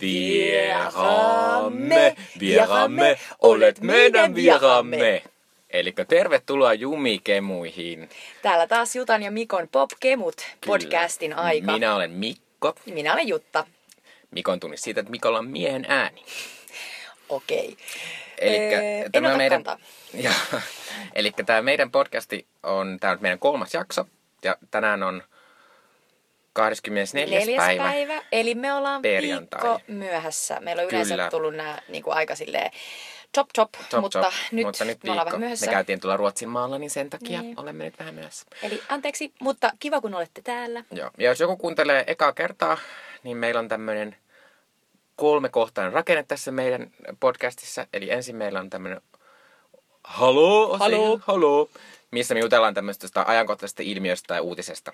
Vieraamme, vieraamme, olet meidän vieraamme. Eli tervetuloa Jumikemuihin. Täällä taas Jutan ja Mikon Popkemut podcastin aika. Minä olen Mikko. Minä olen Jutta. Mikon tunnis siitä, että Mikolla on miehen ääni. Okei. Elikkä Öö, tämä meidän, ja, eli tämä meidän podcasti on, tämä on meidän kolmas jakso. Ja tänään on 24. Neljäs päivä. päivä. Eli me ollaan Perjantai. viikko myöhässä. Meillä on yleensä Kyllä. tullut nämä niin kuin aika silleen chop chop, Top, mutta, top. Nyt mutta nyt me ollaan vähän myöhässä. Me käytiin tuolla Ruotsin maalla, niin sen takia Niin. olemme nyt vähän myöhässä. Eli anteeksi, mutta kiva kun olette täällä. Joo. Ja jos joku kuuntelee ekaa kertaa, niin meillä on tämmöinen kolmekohtainen rakenne tässä meidän podcastissa. Eli ensin meillä on tämmöinen halo, Halo. halo, missä me jutellaan tämmöistä ajankohtaisesta ilmiöstä tai uutisesta.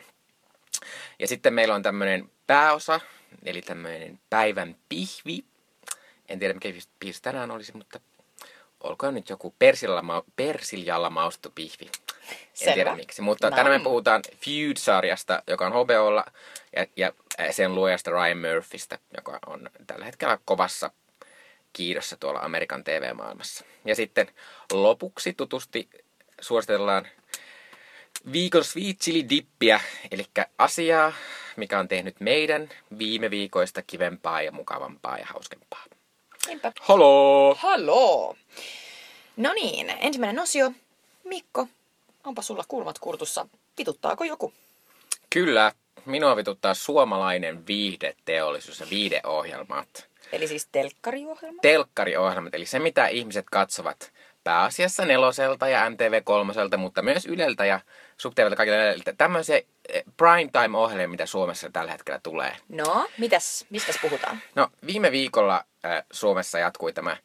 Ja sitten meillä on tämmöinen pääosa, eli tämmöinen päivän pihvi. En tiedä, mikä pihvi tänään olisi, mutta olkoon nyt joku persiljalla, ma- persiljalla maustettu pihvi. En Selvä. tiedä miksi. Mutta No. tänään me puhutaan Feud-sarjasta, joka on HBOlla, ja, ja sen luojasta Ryan Murphystä, joka on tällä hetkellä kovassa kiidossa tuolla Amerikan TV-maailmassa. Ja sitten lopuksi tutusti suositellaan viikon sweet chili dippiä, eli asiaa, mikä on tehnyt meidän viime viikoista kivempaa ja mukavampaa ja hauskempaa. Niinpä. Halo! Haloo! No niin, ensimmäinen osio. Mikko, onpa sulla kulmat kurtussa. Vituttaako joku? Kyllä, minua vituttaa suomalainen viihdeteollisuus ja viihdeohjelmat. Eli siis telkkariohjelma? telkkariohjelmat, eli se mitä ihmiset katsovat pääasiassa neloselta ja MTV3, mutta myös Yleltä ja SubTVltä kaikilta Yleltä. Tämmöisiä eh, primetime-ohjelmia, mitä Suomessa tällä hetkellä tulee. No, mitäs, mistäs puhutaan? No, viime viikolla äh, Suomessa jatkui tämä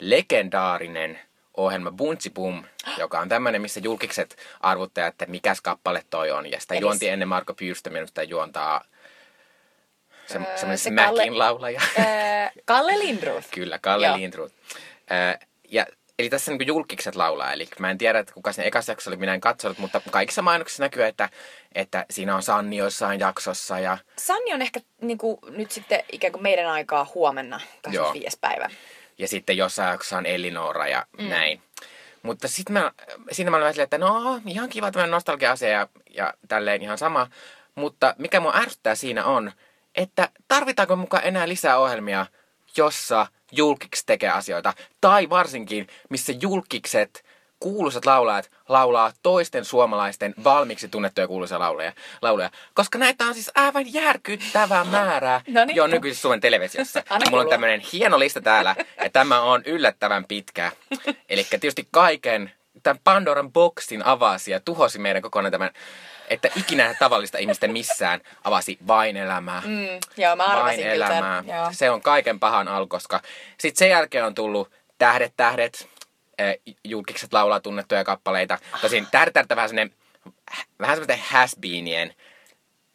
legendaarinen ohjelma Bunchi Boom, joka on tämmöinen, missä julkikset arvuttaa, että mikäs kappale toi on. Ja sitä Eli juonti ennen Marko Pyyrstä, minusta juontaa se, Öö, semmoinen se Smackin Kalle- laulaja. Öö, Kalle Lindroth. Kyllä, Kalle Joo. Äh, ja, eli tässä niin julkikset laulaa, eli mä en tiedä, että kuka siinä ekassa jaksossa oli, minä en katsonut, mutta kaikissa mainoksissa näkyy, että, että siinä on Sanni jossain jaksossa ja Sanni on ehkä niin kuin, nyt sitten ikään kuin meidän aikaa huomenna, 25. päivä. ja sitten jossain jaksossa on Elinora ja mm. näin. Mutta sitten mä, siinä mä olin silleen, että no ihan kiva tämmöinen nostalgia-asia ja, ja tälleen ihan sama. Mutta mikä mua ärsyttää siinä on, että tarvitaanko mukaan enää lisää ohjelmia, jossa julkikset tekee asioita. Tai varsinkin, missä julkikset, kuuluisat laulajat, laulaa toisten suomalaisten valmiiksi tunnettuja kuuluisia lauluja. lauluja. Koska näitä on siis aivan järkyttävää määrää No niin. jo nykyisessä Suomen televisiossa. Mulla on tämmöinen hieno lista täällä, ja tämä on yllättävän pitkä. Eli tietysti kaiken, tämän Pandoran boksin avasi ja tuhosi meidän kokonaan tämän, että ikinä tavallista ihmistä missään avasi vain elämää. Mm, joo, mä arvasin vain kyllä elämää. Joo. Se on kaiken pahan alku, koska sitten sen jälkeen on tullut Tähdet, tähdet, eh, julkikset laulaa tunnettuja kappaleita. Tosin on vähän semmoinen, vähän semmoinen has-beenien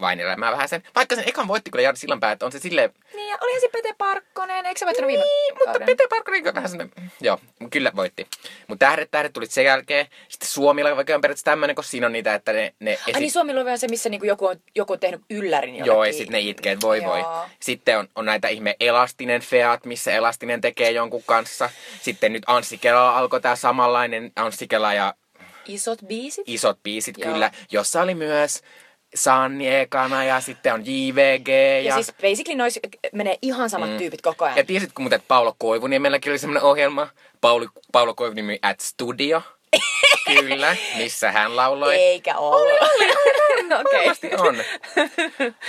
vain elämää vähän sen. Vaikka sen ekan voitti kyllä Jari Sillanpää, että on se silleen, Niin, ja olihan se Pete Parkkonen, eikö se voittanut viime niin, mutta kauden? Pete Parkkonen on vähän semmoinen, joo, kyllä voitti. Mutta tähdet, tähdet tulit sen jälkeen. Sitten Suomilla vaikka on periaatteessa tämmöinen, kun siinä on niitä, että ne, ne Ai niin, Suomi on se, missä niinku joku, on, joku on tehnyt yllärin jollekin. Joo, ja sitten ne itkee, voi voi. Joo. Sitten on, on näitä ihme Elastinen Feat, missä Elastinen tekee jonkun kanssa. Sitten nyt Anssi Kelalla alkoi tämä samanlainen Anssi Kela ja Isot biisit. isot biisit Joo. kyllä, jossa oli myös Sanni ekana ja sitten on JVG ja... Ja, siis basically nois menee ihan samat mm. tyypit koko ajan. ja tiesitkö muuten, että Paulo Koivuniemelläkin oli semmoinen ohjelma, Pauli, Paulo Koivuniemi at Studio, kyllä, missä hän lauloi. Eikä ollut. Okei. Varmasti on.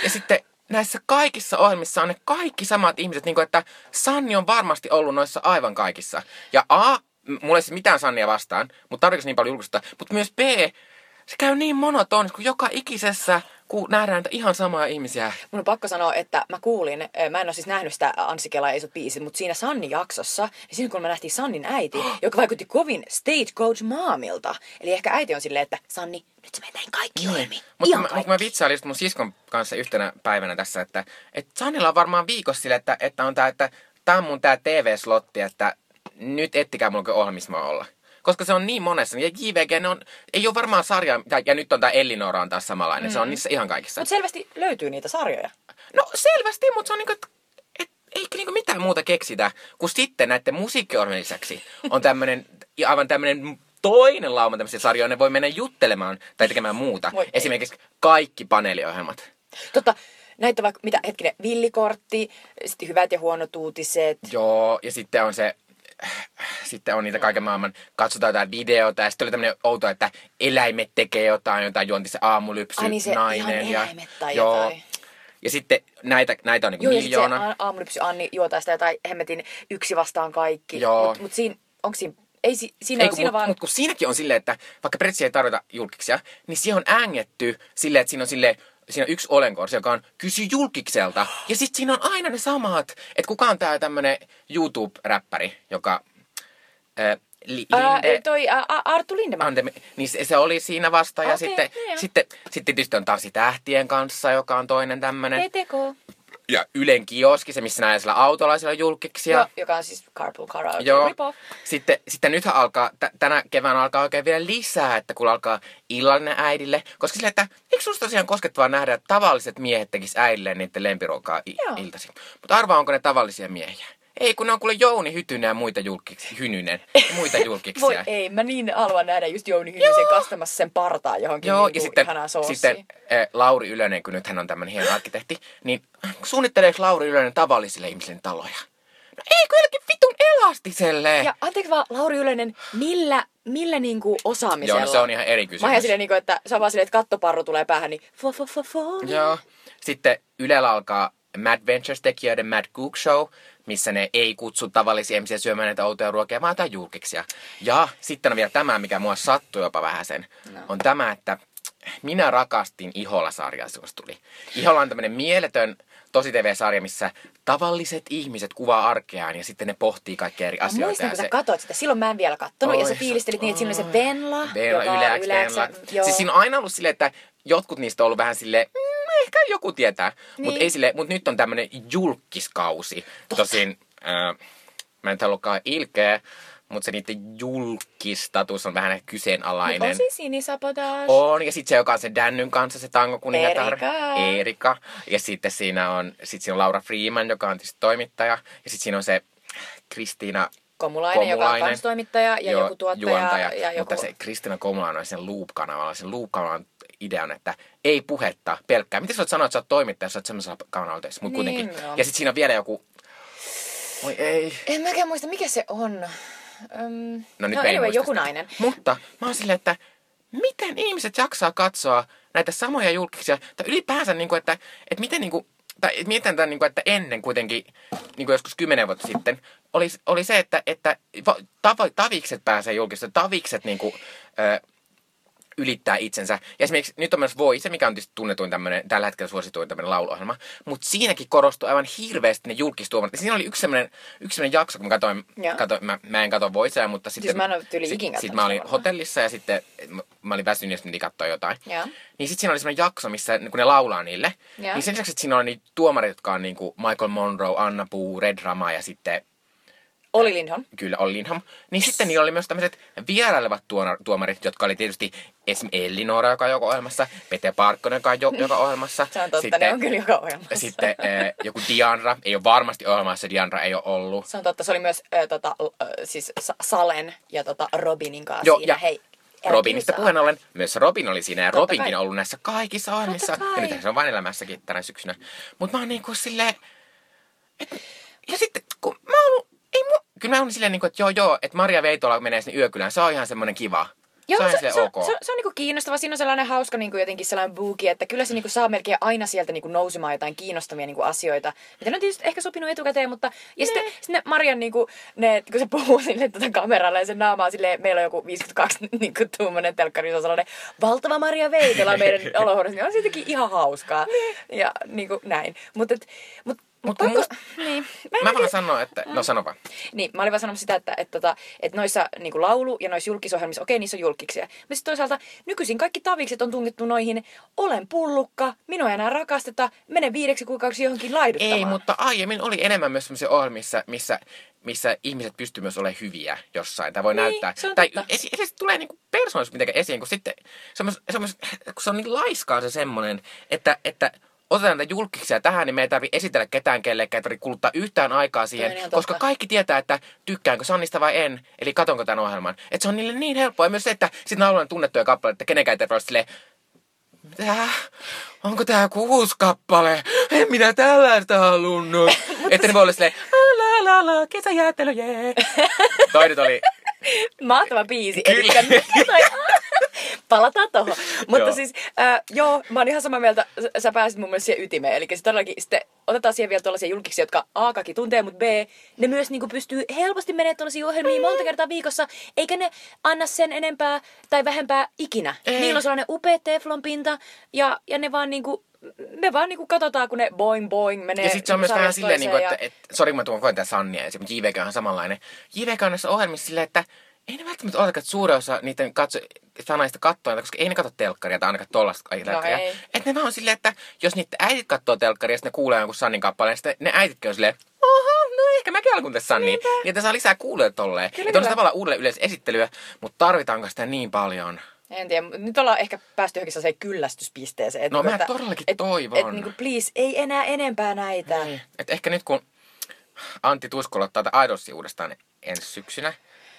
Ja sitten näissä kaikissa ohjelmissa on ne kaikki samat ihmiset, niin kuin, että Sanni on varmasti ollut noissa aivan kaikissa. Ja A, mulla ei siis mitään Sannia vastaan, mutta tarvitsen niin paljon julkisuutta. Mutta myös B, se käy niin monotonisesti, kun joka ikisessä kun nähdään näitä ihan samoja ihmisiä. Mun on pakko sanoa, että mä kuulin, eh, mä en ole siis nähnyt sitä Anssi Kela ja isot biisit, mutta siinä Sanni jaksossa, niin siinä kun me nähtiin Sannin äiti, joka vaikutti kovin stagecoach maamilta. Eli ehkä äiti on silleen, että Sanni, nyt menet näihin kaikki ohjelmiin. Mutta mä, kaikki. mä vitsailin just mun siskon kanssa yhtenä päivänä tässä, että, että Sannilla on varmaan viikossa sille, että, että on tää, että tää on mun tää TV-slotti, että nyt ettikää mulla ohjelmissa mä olla. Koska se on niin monessa. Ja JVG, ne on, ei ole varmaan sarja, ja, nyt on tää Elinora on taas samanlainen. Mm. Se on niissä ihan kaikissa. Mutta selvästi löytyy niitä sarjoja. No selvästi, mutta se on niinku, että et, eikä niinku mitään muuta keksitä, kun sitten näiden musiikkiohjelmien lisäksi on tämmöinen, aivan tämmöinen toinen lauma tämmöisiä sarjoja, ne voi mennä juttelemaan tai tekemään muuta. Voi ei. Esimerkiksi kaikki paneeliohjelmat. Totta, näitä vaikka, mitä hetkinen, villikortti, sitten hyvät ja huonot uutiset. Joo, ja sitten on se, sitten on niitä kaiken maailman, katsotaan jotain videota ja sitten oli tämmöinen outo, että eläimet tekee jotain, jotain juonti se aamulypsy, Ai niin se nainen. ihan ja, tai joo. jotain. Ja sitten näitä, näitä on Joo, ja sitten miljoona. se a- aamulypsy Anni juotaa sitä jotain hemmetin yksi vastaan kaikki. Joo. Mutta mut siinä, onko siinä, ei si, siinä, Ei, on, kun, siinä mut, vaan... mut kun siinäkin on silleen, että vaikka Pretsi ei tarvita julkiksia, niin siihen on ängetty silleen, että siinä on silleen, siinä on yksi olenkorsi, joka on kysy julkikselta. Ja sitten siinä on aina ne samat. Että kuka on tää tämmönen YouTube-räppäri, joka... Äh, li, Linde, toi ää, A- Arttu Lindeman. Ante, niin se, se oli siinä vasta. Ja Okei, sitten, joo. sitten, sitten tietysti on Tansi tähtien kanssa, joka on toinen tämmönen. PTK. Ja Ylen kioski, se missä näillä autolaisilla julkiksia. Joo, joka on siis Carpool Karaoke Joo. Rip-off. Sitten, sitten nythän alkaa, t- tänä keväänä alkaa oikein vielä lisää, että kun alkaa illallinen äidille. Koska sille, että eikö susta tosiaan koskettavaa nähdä, että tavalliset miehet tekis äidille niiden lempiruokaa i- Joo. iltaisin. Mutta arvaa, onko ne tavallisia miehiä? Ei, kun ne on kuule Jouni Hytynen ja muita julkiksi, Hynynen muita julkiksia. Voi ei, mä niin haluan nähdä just Jouni Hynysen kastamassa sen partaa johonkin Joo, niinku ja sitten, ihanaan soosiin. sitten äh, Lauri Ylönen, kun nyt hän on tämmöinen hieno arkkitehti, niin suunnitteleeko Lauri Ylönen tavallisille ihmisille taloja? No ei, kun jollekin vitun elastiselle. Ja anteeksi vaan, Lauri Ylönen, millä, millä niinku osaamisella? Joo, no se on ihan eri Mä kysymys. oon silleen, niinku, että se on vaan silleen, että kattoparru tulee päähän, niin fo, fo, fo, fo. Joo. Sitten Ylellä alkaa Mad Ventures-tekijöiden Mad Cook Show, missä ne ei kutsu tavallisia ihmisiä syömään näitä outoja ruokia, vaan jotain julkiksia. Ja sitten on vielä tämä, mikä mua sattui jopa vähän sen, no. on tämä, että minä rakastin Ihola-sarjaa, se tuli. Ihola on tämmöinen mieletön tosi TV-sarja, missä tavalliset ihmiset kuvaa arkeaan ja sitten ne pohtii kaikkia eri Mä asioita. muistan, kun sä se- katsoit sitä. Silloin mä en vielä kattonut. ja sä Oi, fiilistelit niin, että siinä oli se oi. Venla. Venla, Yläks, Venla. Siis siinä on aina ollut silleen, että jotkut niistä on ollut vähän silleen, mm, ehkä joku tietää. Niin. Mutta sille, mut nyt on tämmönen julkiskausi. Tosin, äh, mä en halukaan ilkeä, mutta se niiden julkistatus on vähän kyseenalainen. On siis sinisapotage. On, ja sitten se, joka on se Dännyn kanssa, se tango kuningatar. Erika. Erika. Ja sitten siinä on, sit siinä on Laura Freeman, joka on tietysti toimittaja. Ja sitten siinä on se Kristiina Komulainen, joka on Komulainen. toimittaja ja Joo, joku tuottaja. juontaja. ja joku... Mutta se Kristina Komulainen on sen Loop-kanavalla. Sen Loop-kanavan idea on, että ei puhetta, pelkkää. Miten sä voit sanoa, että sä oot toimittaja, jos sä oot semmoisella kanavalla töissä? Mut Niin, kuitenkin. joo. Ja sitten siinä on vielä joku... Oi ei. En mäkään muista, mikä se on. Öm... No nyt no, anyway, joku nainen. Mutta mä oon silleen, että miten ihmiset jaksaa katsoa näitä samoja julkisia, tai ylipäänsä, niin kuin, että, että miten niin kuin, tai miten tämän, niin kuin, että ennen kuitenkin, niin kuin joskus kymmenen vuotta sitten, oli, oli se, että, että tavikset pääsee julkista, tavikset niin kuin, ö, ylittää itsensä. Ja esimerkiksi nyt on myös Voice, mikä on tietysti tunnetuin tämmönen, tällä hetkellä suosituin tämmöinen lauluohjelma. Mutta siinäkin korostuu aivan hirveästi ne julkistuomat. Ja siinä oli yksi semmoinen, yksi semmoinen jakso, kun mä katsoin, Joo. katsoin mä, mä, en katso Voicea, mutta sitten... Siis mä en ole tyyli sit, sit mä olin hotellissa ja sitten mä, mä olin väsynyt ja sitten katsoa jotain. Joo. Niin sitten siinä oli semmoinen jakso, missä kun ne laulaa niille. Joo. Niin sen lisäksi, että siinä on niitä tuomarit, jotka on niinku Michael Monroe, Anna Puu, Red Rama ja sitten Oli Lindholm. kyllä Olli Lindholm. Niin sitten niillä oli myös tämmöiset vierailevat tuona- tuomarit, jotka oli tietysti esim. Ellinora, joka on joka ohjelmassa, Pete Parkkonen, joka on jo, joka ohjelmassa. Se on totta, sitten, ne on kyllä joka ohjelmassa. Sitten äh, joku Dianra, ei ole varmasti ohjelmassa, Dianra ei ole ollut. Se on totta, se oli myös äh, tota, äh, siis Sa- Salen ja tota Robinin kanssa Joo, siinä. ja Hei, Robinista puheen ollen, myös Robin oli siinä ja Totta Robinkin kai. on ollut näissä kaikissa ohjelmissa. Ja nyt se on vain elämässäkin tänä syksynä. Mutta mä oon niinku silleen, et, ja sitten kun mä oon kyllä mä oon silleen niinku, että joo joo, että Maria Veitola menee sinne yökylään, se on ihan semmonen kiva. Joo, se on se, se, ok. se, se, on niinku kiinnostava. Siinä on sellainen hauska niinku jotenkin sellainen buuki, että kyllä se niinku saa melkein aina sieltä niinku nousemaan jotain kiinnostavia niinku asioita. Mitä ne on tietysti ehkä sopinut etukäteen, mutta... Ja sitten, sitten Marian niinku, ne, kun se puhuu sille tota kameralla ja sen naama on silleen, meillä on joku 52 niinku tuommoinen telkkari, se on sellainen valtava Maria Veitola meidän olohuoneessa, niin on se jotenkin ihan hauskaa. Ja niinku näin. Mutta mut, Mut mut pakko, musta- niin. Mä en vaan sanon, että, no sano vaan. niin, mä olin vaan sanomassa sitä, että, että, että, että noissa niin laulu- ja noissa julkisohjelmissa, okei, niissä on julkiksia. Mutta sitten toisaalta nykyisin kaikki tavikset on tungettu noihin, olen pullukka, minua ei enää rakasteta, mene viideksi kuukaudeksi johonkin laiduttamaan. Ei, mutta aiemmin oli enemmän myös sellaisia ohjelmissa, missä, missä ihmiset pystyy myös olemaan hyviä jossain. Tai voi Niin, näyttää. se tai esi- edes tulee niinku persoonallisuus mitenkään esiin, kun sitten se on, myös, se on myös, kun se on niin laiskaa se semmoinen, että, että otetaan näitä julkisia tähän, niin me ei tarvi esitellä ketään kellekään, ei tarvi kuluttaa yhtään aikaa siihen, ihan totta. koska kaikki tietää, että tykkäänkö Sannista vai en, eli katonko tämän ohjelman. Että se on niille niin helppoa. Ja myös se, että sitten on tunnettuja kappaleita, että kenenkään ei tarvitse silleen, mitä? Onko tää kuusi kappale? En minä tällaista halunnut. että ne voi olla silleen, la la la, kesäjäätelö, jee. Toi nyt oli, Mahtava biisi. Kyllä. Elikkä, palataan tohon. Mutta Joo. siis, äh, joo, mä oon ihan samaa mieltä. Sä- pääsit mun mielestä siihen ytimeen. Eli se todellakin sitten otetaan siihen vielä tuollaisia julkiksi, jotka A, kaikki tuntee, mutta B, ne myös niinku pystyy helposti menemään tuollaisia ohjelmia monta kertaa viikossa, eikä ne anna sen enempää tai vähempää ikinä. Ei. Niillä on sellainen upea teflon pinta, ja, ja ne vaan niinku, me vaan niinku katsotaan, kun ne boing boing menee Ja sitten se on myös vähän silleen, niin toiseen kuin, että, et, sori mä tuon koen tää Sannia ja mutta JVG on samanlainen. JVG on näissä ohjelmissa silleen, että ei ne välttämättä ole, että suurin osa niiden katso, fanaista katsoo koska ei ne katso telkkaria tai ainakaan tollaista telkkaria. ei. Että ne vaan on silleen, että jos niiden äidit katsoo telkkaria ja sitten ne kuulee jonkun Sannin kappaleen, sitten ne äititkin on silleen, oho, no ehkä mäkin alkuun tässä Sanni. Niin, että saa lisää kuulijoita tolleen. Kyllä, Että on se tavallaan uudelle yleisesittelyä, mutta tarvitaanko sitä niin paljon? En tiedä, mutta nyt ollaan ehkä päästy johonkin sellaiseen kyllästyspisteeseen. Että No, mä että- todellakin et, toivon. Että niinku, please, ei enää enempää näitä. Niin. Et ehkä nyt kun Antti Tuiskola ottaa tätä Idolsia uudestaan ensi syksynä,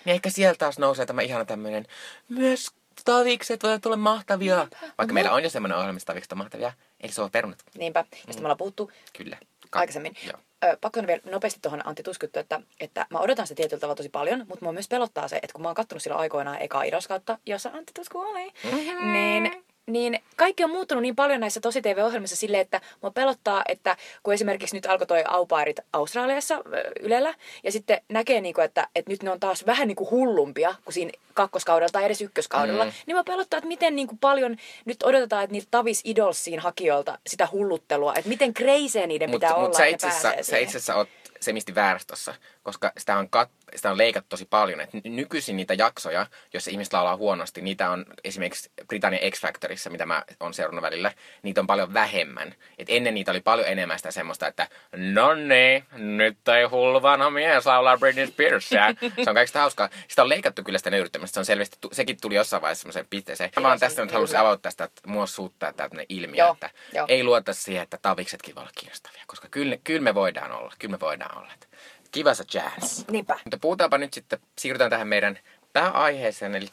niin ehkä sieltä taas nousee tämä ihana tämmöinen, myös tavikset voivat tulla mahtavia. Vaikka meillä on jo semmoinen ohjelma, missä tavikset on mahtavia. Eli se on perunat. Niinpä. Ja sitten me ollaan puhuttu Kyllä. aikaisemmin. Joo. Ö, pakko vielä nopeasti tuohon Antti Tuskuttu, että, että mä odotan sitä tietyllä tavalla tosi paljon, mutta mua myös pelottaa se, että kun mä oon kattonut silloin aikoinaan eka Idoskautta, jossa Antti Tusku oli, Mm-hmm. niin, niin kaikki on muuttunut niin paljon näissä tosi TV-ohjelmissa silleen, että mua pelottaa, että kun esimerkiksi nyt alkoi toi aupairit Australiassa Ylellä, ja sitten näkee, niinku, että, että nyt ne on taas vähän niinku hullumpia kuin siinä kakkoskaudella tai edes ykköskaudella, Mm. niin mä pelottaa, että miten niinku paljon nyt odotetaan, että niiltä Tavis Idolsiin hakijoilta sitä hulluttelua, että miten kreisee niiden pitää Mutta olla, mut sä että itse sä siihen. itse asiassa oot semisti väärässä tossa, koska sitä on, kat, sitä on leikattu tosi paljon. Et ny- nykyisin niitä jaksoja, joissa ihmiset laulaa huonosti, niitä on esimerkiksi Britannian X-Factorissa, mitä mä oon seurannut välillä, niitä on paljon vähemmän. Et ennen niitä oli paljon enemmän sitä semmoista, että no niin, nyt ei hullu vanha mies laulaa Britney Spearsia. Se on kaikista hauskaa. Sitä on leikattu kyllä sitä nöyryttämistä. Se on selvästi, sekin tuli jossain vaiheessa semmoiseen pisteeseen. Mä vaan se on tästä nyt halusin avata tästä, että mua suuttaa tämmöinen ilmiö, Joo, että joo. ei luota siihen, että taviksetkin voi olla kiinnostavia, koska kyllä, kyllä me voidaan olla, kyllä me voidaan olla. Että Kiva se jazz. Niinpä. Mutta puhutaanpa nyt sitten, siirrytään tähän meidän pääaiheeseen, eli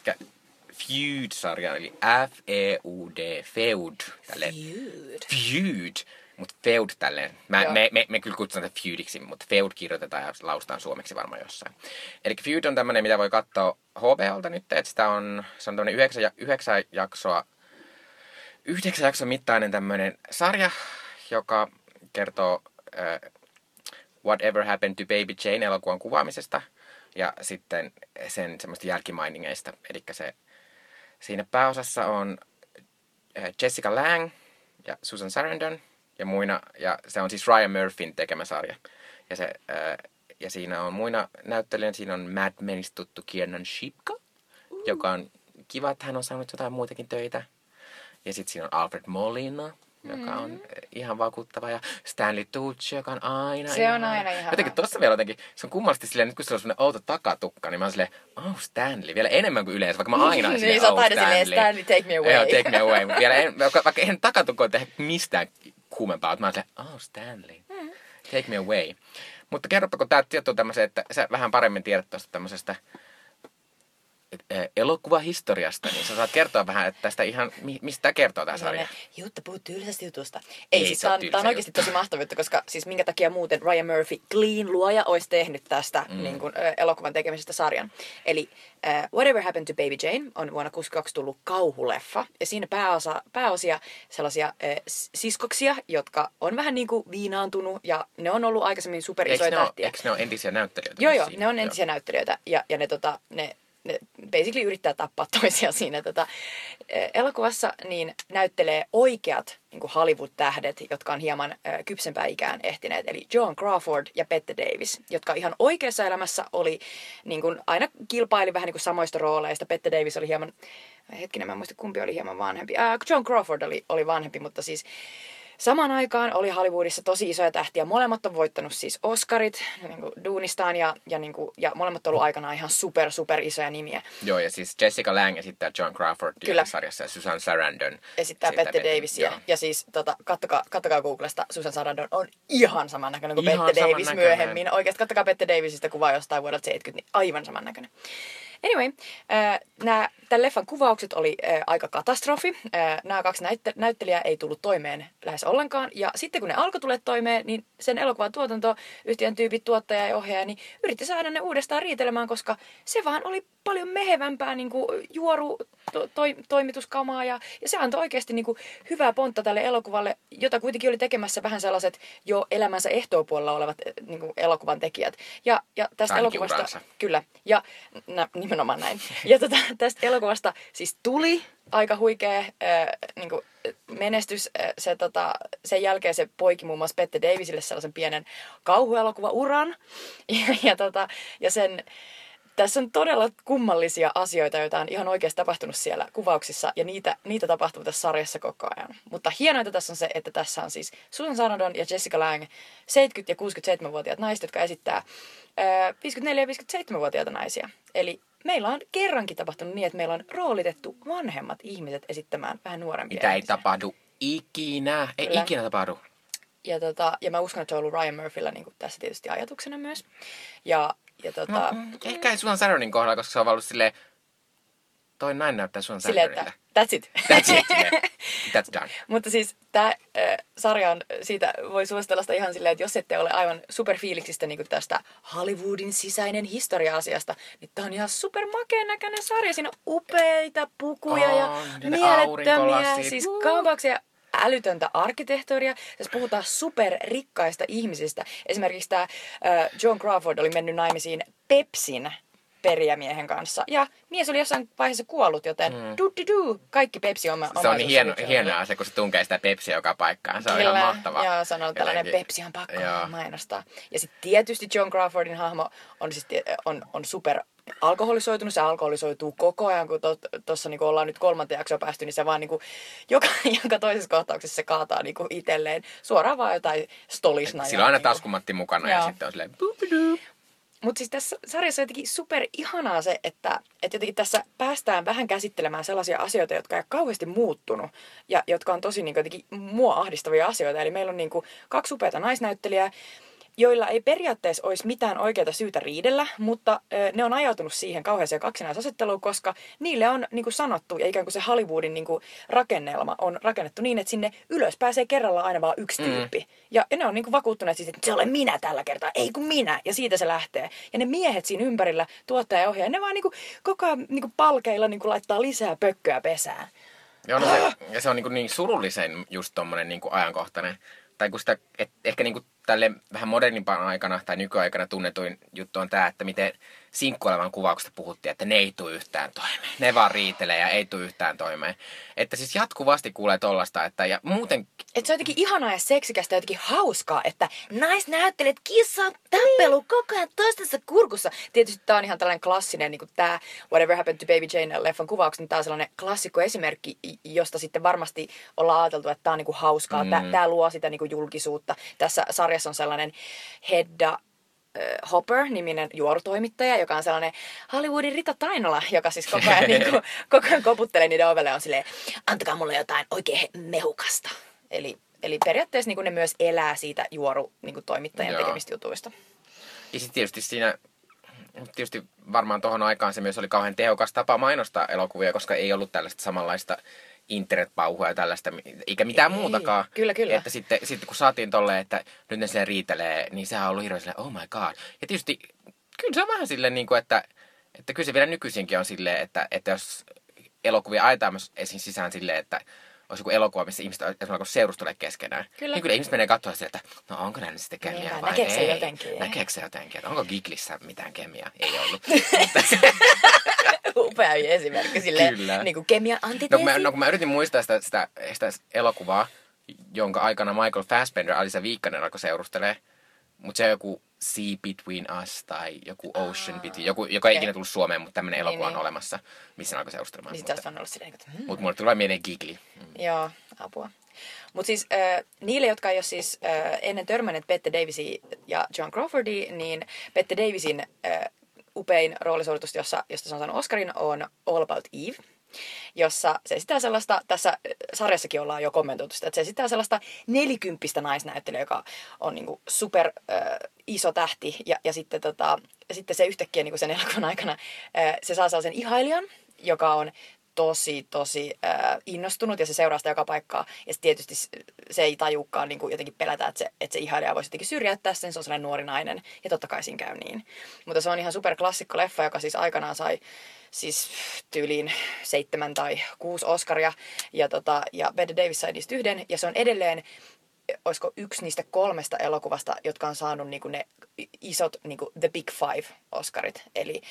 Feud-sarjaan, eli F-E-U-D, Feud. Tälleen. Feud. Feud. Mutta Feud tälleen. Mä, Joo. me, me, me kyllä kutsutaan tätä Feudiksi, mutta Feud kirjoitetaan ja laustaan suomeksi varmaan jossain. Eli Feud on tämmönen, mitä voi katsoa HBOlta nyt, että sitä on, se on tämmönen yhdeksän, yhdeksän jaksoa, yhdeksän jakson mittainen tämmönen sarja, joka kertoo äh, Whatever Happened to Baby Jane elokuvan kuvaamisesta ja sitten sen semmoista jälkimainingeista. Eli se, siinä pääosassa on äh, Jessica Lang ja Susan Sarandon ja muina, ja se on siis Ryan Murphyn tekemä sarja. Ja, se, äh, ja siinä on muina näyttelijöitä, siinä on Mad Menistä tuttu Kiernan Shipka, joka on kiva, että hän on saanut jotain muitakin töitä. Ja sitten siinä on Alfred Molina, joka on Mm. eh, ihan vakuuttava. Ja Stanley Tucci, joka on aina Se on ihana. aina ihana. Jotenkin tossa vielä jotenkin, se on kummallisesti silleen, nyt kun se on semmoinen outo takatukka, niin mä oon silleen, oh Stanley, vielä enemmän kuin yleensä, vaikka mä aina Niin, silleen, oh aina silleen, Stanley, take me away. Joo, take me away. Mutta vielä en, vaikka, vaikka eihän takatukko tehdä mistään kuumempaa, mutta mä oon silleen, oh Stanley, Mm. take me away. Mutta kerropa, kun tää tieto tämmöisen, että sä vähän paremmin tiedät tuosta tämmöisestä elokuvahistoriasta, niin sä saat kertoa vähän, että tästä ihan, mi- mistä kertoo tää sarja. Jutta puhuu tylsästä jutusta. Ei, Ei siis oo tää on, tää on oikeasti tosi mahtava juttu, koska siis minkä takia muuten Ryan Murphy, clean luoja, olisi tehnyt tästä mm. niin kuin, elokuvan tekemisestä sarjan. Eli äh, Whatever Happened to Baby Jane on vuonna 1962 tullut kauhuleffa. Ja siinä pääosa, pääosia sellaisia s- siskoksia, jotka on vähän niin kuin viinaantunut ja ne on ollut aikaisemmin superisoja tähtiä. eikö ne ole entisiä näyttelijöitä? Joo, joo, siinä? ne on entisiä näyttelijöitä ja, ja ne, tota, ne, ne basically yrittää tappaa toisia siinä tota, eh, elokuvassa, niin näyttelee oikeat niin Hollywood-tähdet, jotka on hieman äh, kypsempää ikään ehtineet, eli Joan Crawford ja Bette Davis, jotka ihan oikeassa elämässä oli niin kuin, aina kilpaili vähän niin kuin samoista rooleista. Bette Davis oli hieman, hetkinen, mä en muista kumpi oli hieman vanhempi. Äh, Joan Crawford oli, oli vanhempi, mutta siis Samaan aikaan oli Hollywoodissa tosi isoja tähtiä. Molemmat on voittanut siis Oscarit niin kuin duunistaan ja, ja, niin kuin, ja molemmat on ollut aikanaan ihan super, super isoja nimiä. Joo, ja siis Jessica Lange esittää John Crawford Kyllä. sarjassa ja Susan Sarandon Esittää Bette Davisia. Joo. Ja siis tota, kattokaa, kattokaa Googlesta, Susan Sarandon on ihan samannäköinen kuin Ihan Bette Davis myöhemmin. Oikeasti kattokaa Bette Davisista kuvaa jostain vuodelta 70, niin aivan samannäköinen. Anyway, äh, nämä, tämän leffan kuvaukset oli äh, aika katastrofi. Äh, nämä kaksi näytte- näyttelijää ei tullut toimeen lähes ollenkaan. Ja sitten kun ne alkoi tulla toimeen, niin sen elokuvan tuotantoyhtiön tyypit, tuottaja ja ohjaaja, niin yritti saada ne uudestaan riitelemään, koska se vaan oli paljon mehevämpää niin kuin juoru to, toi, toimituskamaa ja, ja se antoi oikeasti niin kuin hyvää pontta tälle elokuvalle, jota kuitenkin oli tekemässä vähän sellaiset jo elämänsä ehtoopuolella olevat niin kuin elokuvan tekijät. Ja, ja tästä Ainakin elokuvasta... uransa. Kyllä, ja nä, nimenomaan näin. Ja tota, tästä elokuvasta siis tuli aika huikea äh, niin kuin menestys. Äh, se, tota, sen jälkeen se poiki muun muassa Bette Davisille sellaisen pienen kauhuelokuva-uran. Ja, ja, tota, ja sen, tässä on todella kummallisia asioita, joita on ihan oikeasti tapahtunut siellä kuvauksissa, ja niitä, niitä tapahtuu tässä sarjassa koko ajan. Mutta hienointa tässä on se, että tässä on siis Susan Sarandon ja Jessica Lange, 70- ja 67-vuotiaat naiset, jotka esittää ää, 54- ja 57-vuotiaita naisia. Eli meillä on kerrankin tapahtunut niin, että meillä on roolitettu vanhemmat ihmiset esittämään vähän nuorempia Mitä ei tapahdu ikinä. Ei Kyllä. ikinä tapahdu. Ja, tota, ja mä uskon, että se on ollut Ryan Murphyllä niin kuin tässä tietysti ajatuksena myös. Ja, ja tota, No, mm, ehkä ei Susan Saronin kohdalla, koska se on ollut silleen, toi nainen näyttää Susan silleen, että that's it. That's it. yeah. That's done. Mutta siis tämä äh, sarja on, siitä voi suositella sitä ihan silleen, että jos ette ole aivan superfiiliksistä niin tästä Hollywoodin sisäinen historia-asiasta, niin tämä on ihan super näköinen sarja. Siinä on upeita pukuja On, ja mielettömiä, siis Woo. kampauksia älytöntä arkkitehtuuria. Tässä puhutaan superrikkaista ihmisistä. Esimerkiksi tämä John Crawford oli mennyt naimisiin Pepsin perijämiehen kanssa. Ja mies oli jossain vaiheessa kuollut, joten mm. du, du, du, kaikki Pepsi oma Se on niin hieno, hieno asia, kun se tunkee sitä pepsiä joka paikkaan. Se on ihan mahtavaa. Joo, se on ollut tällainen Pepsi on pakko Joo. mainostaa. Ja sitten tietysti John Crawfordin hahmo on, siis, on, on super alkoholisoitunut. Se alkoholisoituu koko ajan, kun tuossa niinku ollaan nyt kolmanteen jaksoa päästy, niin se vaan niinku, joka, joka toisessa kohtauksessa se kaataa niinku itselleen suoraan vaan jotain stolisna. Sillä on aina taskumatti mukana ja Joo. sitten on silleen... Mutta siis tässä sarjassa on jotenkin super ihanaa se, että, että jotenkin tässä päästään vähän käsittelemään sellaisia asioita, jotka ei ole kauheasti muuttunut ja jotka on tosi niin jotenkin mua ahdistavia asioita. Eli meillä on niin kuin kaksi upeata naisnäyttelijää, joilla ei periaatteessa olisi mitään oikeaa syytä riidellä, mutta ö, ne on ajautunut siihen kauheeseen kaksinaisasetteluun, koska niille on niin kuin sanottu, ja ikään kuin se Hollywoodin niin kuin rakennelma on rakennettu niin, että sinne ylös pääsee kerralla aina vaan yksi Mm. tyyppi. Ja, ja ne on niin kuin vakuuttuneet siitä, että se olen minä tällä kertaa, ei kun minä, ja siitä se lähtee. Ja ne miehet siinä ympärillä, tuottaja ja ohjaaja, ne vaan niin kuin koko ajan niin kuin palkeilla niin kuin laittaa lisää pökköä pesään. Joo, no se, ja se on niin, niin surullisen just tommonen niin ajankohtainen. Tai kun sitä, et, ehkä niin tälle vähän modernimpaan aikana tai nykyaikana tunnetuin juttu on tämä, että miten sinkkuelämän kuvauksesta puhuttiin, että ne ei tule yhtään toimeen. Ne vaan riitelee ja ei tule yhtään toimeen. Että siis jatkuvasti kuulee tollasta, että ja muuten Että se on jotenkin ihanaa ja seksikästä ja jotenkin hauskaa, että naisnäyttelijät kissaa tappelu koko ajan toistensa kurkussa. Tietysti tämä on ihan tällainen klassinen, niin kuin tämä Whatever Happened to Baby Jane leffan kuvaukset, niin tämä on sellainen klassikko esimerkki, josta sitten varmasti ollaan ajateltu, että tämä on niin kuin hauskaa. Mm. Tämä luo sitä niin kuin julkisuutta. Tässä sarjassa on sellainen Hedda Hopper-niminen juorutoimittaja, joka on sellainen Hollywoodin Rita Tainola, joka siis koko ajan, niin kuin, koko ajan koputtelee niiden ovelle on silleen, antakaa mulle jotain oikein mehukasta. Eli, eli periaatteessa niin kuin ne myös elää siitä juoru niin kuin toimittajan Joo. tekemistä jutuista. Ja sitten tietysti siinä, tietysti varmaan tuohon aikaan se myös oli kauhean tehokas tapa mainostaa elokuvia, koska ei ollut tällaista samanlaista internetpauhua ja tällaista, eikä mitään Ei, muutakaan. kyllä, kyllä. Että sitten, sitten kun saatiin tolleen, että nyt ne siellä riitelee, niin sehän on ollut hirveän silleen, oh my god. Ja tietysti, kyllä se on vähän silleen, niin kuin, että, että kyllä se vielä nykyisinkin on silleen, että, että jos elokuvia ajetaan myös esiin sisään silleen, että olisi joku elokuva, missä ihmiset esimerkiksi seurustelee keskenään. Kyllä. Niin kyllä ihmiset menee katsoa sieltä, että no onko näillä sitten kemiaa vai näkeekö se ei. jotenkin? Näkeekö se jotenkin, että onko Giglissä mitään kemiaa? Ei ollut. Upea esimerkki silleen, Kyllä. niin kuin kemian No antiteesi. kun, mä, no kun mä yritin muistaa sitä, sitä, sitä elokuvaa, jonka aikana Michael Fassbender Alisa Viikkanen alkoi seurustelee, mutta se on joku Sea Between Us tai joku Ocean Between, joku, joka ei okei. ikinä tullut Suomeen, mutta tämmöinen Niin, elokuva on niin. olemassa, missä alkoi seurustelemaan. Niin mutta vaan ollut silleen, että hmm. mutta mulle vaan mieleen Gigli. Mm. Joo, apua. Mutta siis äh, niille, jotka ei ole siis äh, ennen törmänneet Bette Davisia ja John Crawfordia, niin Bette Davisin äh, upein roolisuoritus, jossa, josta se on saanut Oscarin, on All About Eve jossa se esittää sellaista, tässä sarjassakin ollaan jo kommentoitu sitä, että se esittää sellaista nelikymppistä naisnäyttelyä, joka on niin kuin super äh, iso tähti ja, ja sitten, tota, sitten se yhtäkkiä niin kuin sen elokuvan aikana äh, se saa sellaisen ihailijan, joka on tosi, tosi äh, innostunut ja se seuraa sitä joka paikkaa. Ja tietysti se ei tajukaan niin kuin jotenkin pelätä, että se, että se ihailija voisi jotenkin syrjäyttää sen. Se on sellainen nuori nainen ja totta kai siinä käy niin. Mutta se on ihan super klassikko leffa, joka siis aikanaan sai siis tyyliin seitsemän tai kuusi Oscaria. Ja, tota, ja Bette Davis sai niistä yhden. Ja se on edelleen olisiko yksi niistä kolmesta elokuvasta, jotka on saanut niinku ne isot niinku The Big Five Oscarit. Eli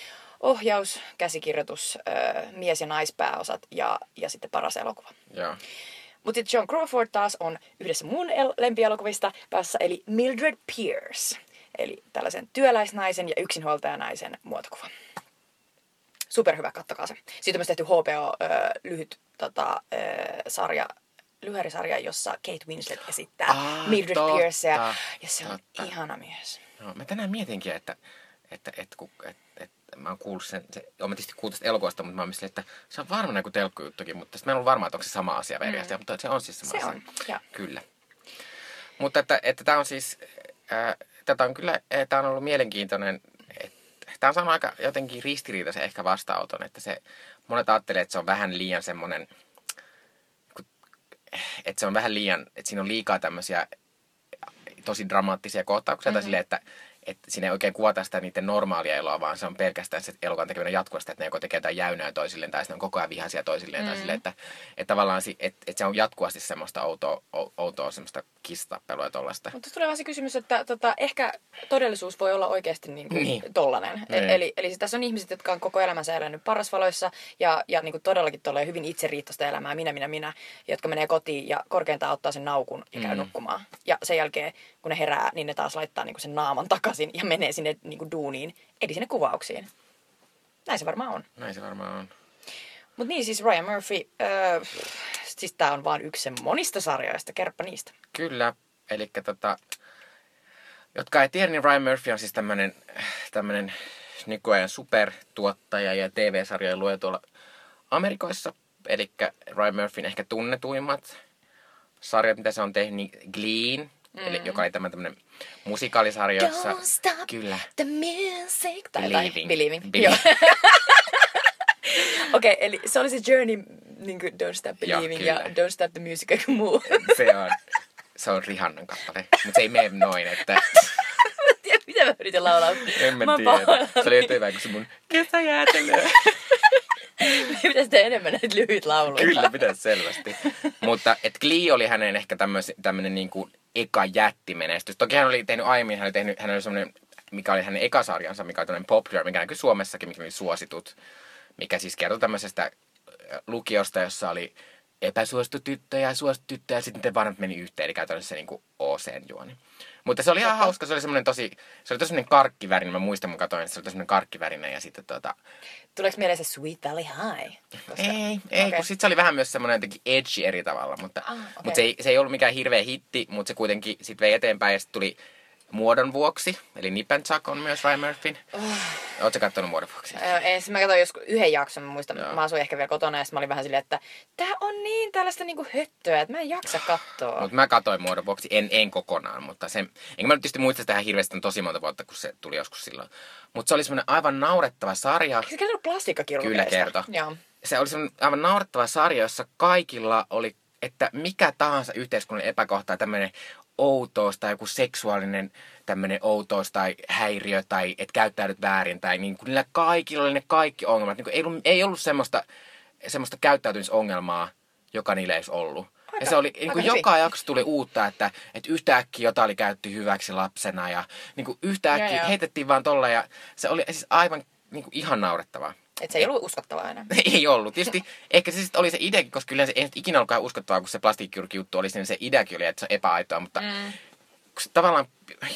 ohjaus, käsikirjoitus, mies- ja naispääosat ja, ja sitten paras elokuva. Joo. Mutta sitten John Crawford taas on yhdessä mun el- lempielokuvista päässä, eli Mildred Pierce. Eli tällaisen työläisnaisen ja yksinhuoltajanaisen muotokuva. Superhyvä, kattokaa se. Siitä on myös tehty HBO-lyhyt tota, sarja, lyhärisarja, jossa Kate Winslet esittää Aa, Mildred totta, Piercea. Ja se on totta. ihana mies. Joo, mä tänään mietinkin, että, että, että, kun, että, että mä oon kuullut sen, se, olen tietysti kuullut tästä elokuvasta, mutta mä oon että se on varmaan joku telkkujuttukin, mutta mä en ollut varma, että onko se sama asia mm. mutta se on siis sama Se asia. on, joo. Kyllä. Mutta että, että tämä on siis, ää, tätä on kyllä, tämä on ollut mielenkiintoinen, tämä on saanut aika jotenkin ristiriitaisen ehkä vastaanoton, että se, monet ajattelee, että se on vähän liian semmoinen, että se on vähän liian, että siinä on liikaa tämmöisiä tosi dramaattisia kohtauksia, mm-hmm. tai silleen, että, että siinä ei oikein kuvata sitä niiden normaalia eloa, vaan se on pelkästään se elokuvan tekeminen jatkuvasti, että ne joko tekee jotain jäynää toisilleen, tai sitten on koko ajan vihaisia toisilleen, mm-hmm. tai silleen, että, että tavallaan si, että, että se on jatkuvasti semmoista outoa, outoa semmoista kistappelua ja tollasta. Mutta tulee vaan se kysymys, että tota, ehkä todellisuus voi olla oikeasti niin kuin Niin. tollanen. Niin. Niin. Eli, eli tässä on ihmiset, jotka on koko elämänsä elänyt parasvaloissa ja, ja niin kuin todellakin tolleen hyvin itseriittoista elämää, minä, minä, minä, jotka menee kotiin ja korkeintaan ottaa sen naukun ja käy Mm. mm. nukkumaan. Ja sen jälkeen, kun ne herää, niin ne taas laittaa niin kuin sen naaman takaisin ja menee sinne niin kuin duuniin, eli sinne kuvauksiin. Näin se varmaan on. Näin se varmaan on. Mutta niin, siis Ryan Murphy, öö, siis tää on vaan yksi sen monista sarjoista, kerppa niistä. Kyllä, eli tota, jotka ei tiedä, niin Ryan Murphy on siis tämmönen, tämmönen nykyajan supertuottaja ja TV-sarjojen luoja tuolla Amerikoissa. Eli Ryan Murphyn ehkä tunnetuimmat sarjat, mitä se on tehnyt, niin Glee, mm. eli, joka oli tämä tämmönen musikaalisarja, jossa... Don't stop Kyllä. the music. Tai Believing. jotain. Believing. Believing. Okei, okay, eli se oli se Journey, niin kuin Don't Stop Believing ja, kyllä. Don't Stop the Music aika muu. Se on, se on Rihannan kappale, mutta se ei mene noin, että... Mä en tiedä, mitä mä yritän laulaa. En mä Mä tiedä. Se oli jotain hyvä, kun se mun kesä jäätelöä. Meidän pitäisi tehdä enemmän näitä lyhyitä lauluja. Kyllä, pitäisi selvästi. Mutta et Glee oli hänen ehkä tämmöinen niinku eka jättimenestys. Toki hän oli tehnyt aiemmin, hän oli tehnyt, hän oli semmoinen, mikä oli hänen eka sarjansa, mikä oli tämmöinen popular, mikä näkyy Suomessakin, mikä oli suositut. Mikä siis kertoi tämmöisestä lukiosta, jossa oli epäsuosittu tyttö ja suosittu tyttö ja sitten niiden vanhemmat meni yhteen, eli käytännössä niinku OCn juoni. Mutta se oli ihan hauska, se oli semmoinen tosi, se oli tosi semmoinen karkkivärinen, mä muistan mun katoin, että se oli tosi semmoinen karkkivärinen ja sitten tota, Tuleeko mieleen se Sweet Valley High? Koska... ei, ei, Okei. kun sit se oli vähän myös semmoinen jotenkin edgy eri tavalla, mutta, Ah, okei. mutta se, ei, se ei ollut mikään hirveä hitti, mutta se kuitenkin sit vei eteenpäin ja sit tuli muodon vuoksi, eli Nip and Tuck on myös Ryan Murphyn. Oh. Oletko kattonut muodon vuoksi? Öö, ensin mä katsoin joskus yhden jakson, mä muistan, Joo. mä asuin ehkä vielä kotona ja mä olin vähän silleen, että tää on niin tällaista niinku höttöä, että mä en jaksa katsoa. Mutta mä katoin muodon vuoksi, en, en kokonaan, mutta se, enkä mä nyt tietysti muista sitä hirveästi tosi monta vuotta, kun se tuli joskus silloin. Mutta se oli semmoinen aivan naurettava sarja. Eikö se kertonut plastiikkakirurgeista? Kyllä kertoi. Joo. se oli semmoinen aivan naurettava sarja, jossa kaikilla oli, että mikä tahansa yhteiskunnan epäkohta, tämmöinen outous tai joku seksuaalinen tämmöinen outous tai häiriö tai et käyttäydyt väärin tai niin kuin niillä kaikilla oli ne kaikki ongelmat. Niin kuin ei, ollut, ei ollut semmoista, semmoista käyttäytymisongelmaa, joka niillä ei olisi ollut. ja Aika- se oli, niin kuin joka jakso tuli uutta, että, että yhtäkkiä jotain oli käytetty hyväksi lapsena ja niin kuin yhtäkkiä Joo, joo. heitettiin vaan tolla ja se oli siis aivan niin kuin ihan naurettavaa. Että se ei ollut uskottavaa enää. ei ollut. Tietysti ehkä se sitten oli se ideakin, koska yleensä ei nyt ikinä ollutkaan uskottavaa, kun se plastiikkirurgi juttu oli, niin se ideakin oli, että se on epäaitoa, mutta mm. se tavallaan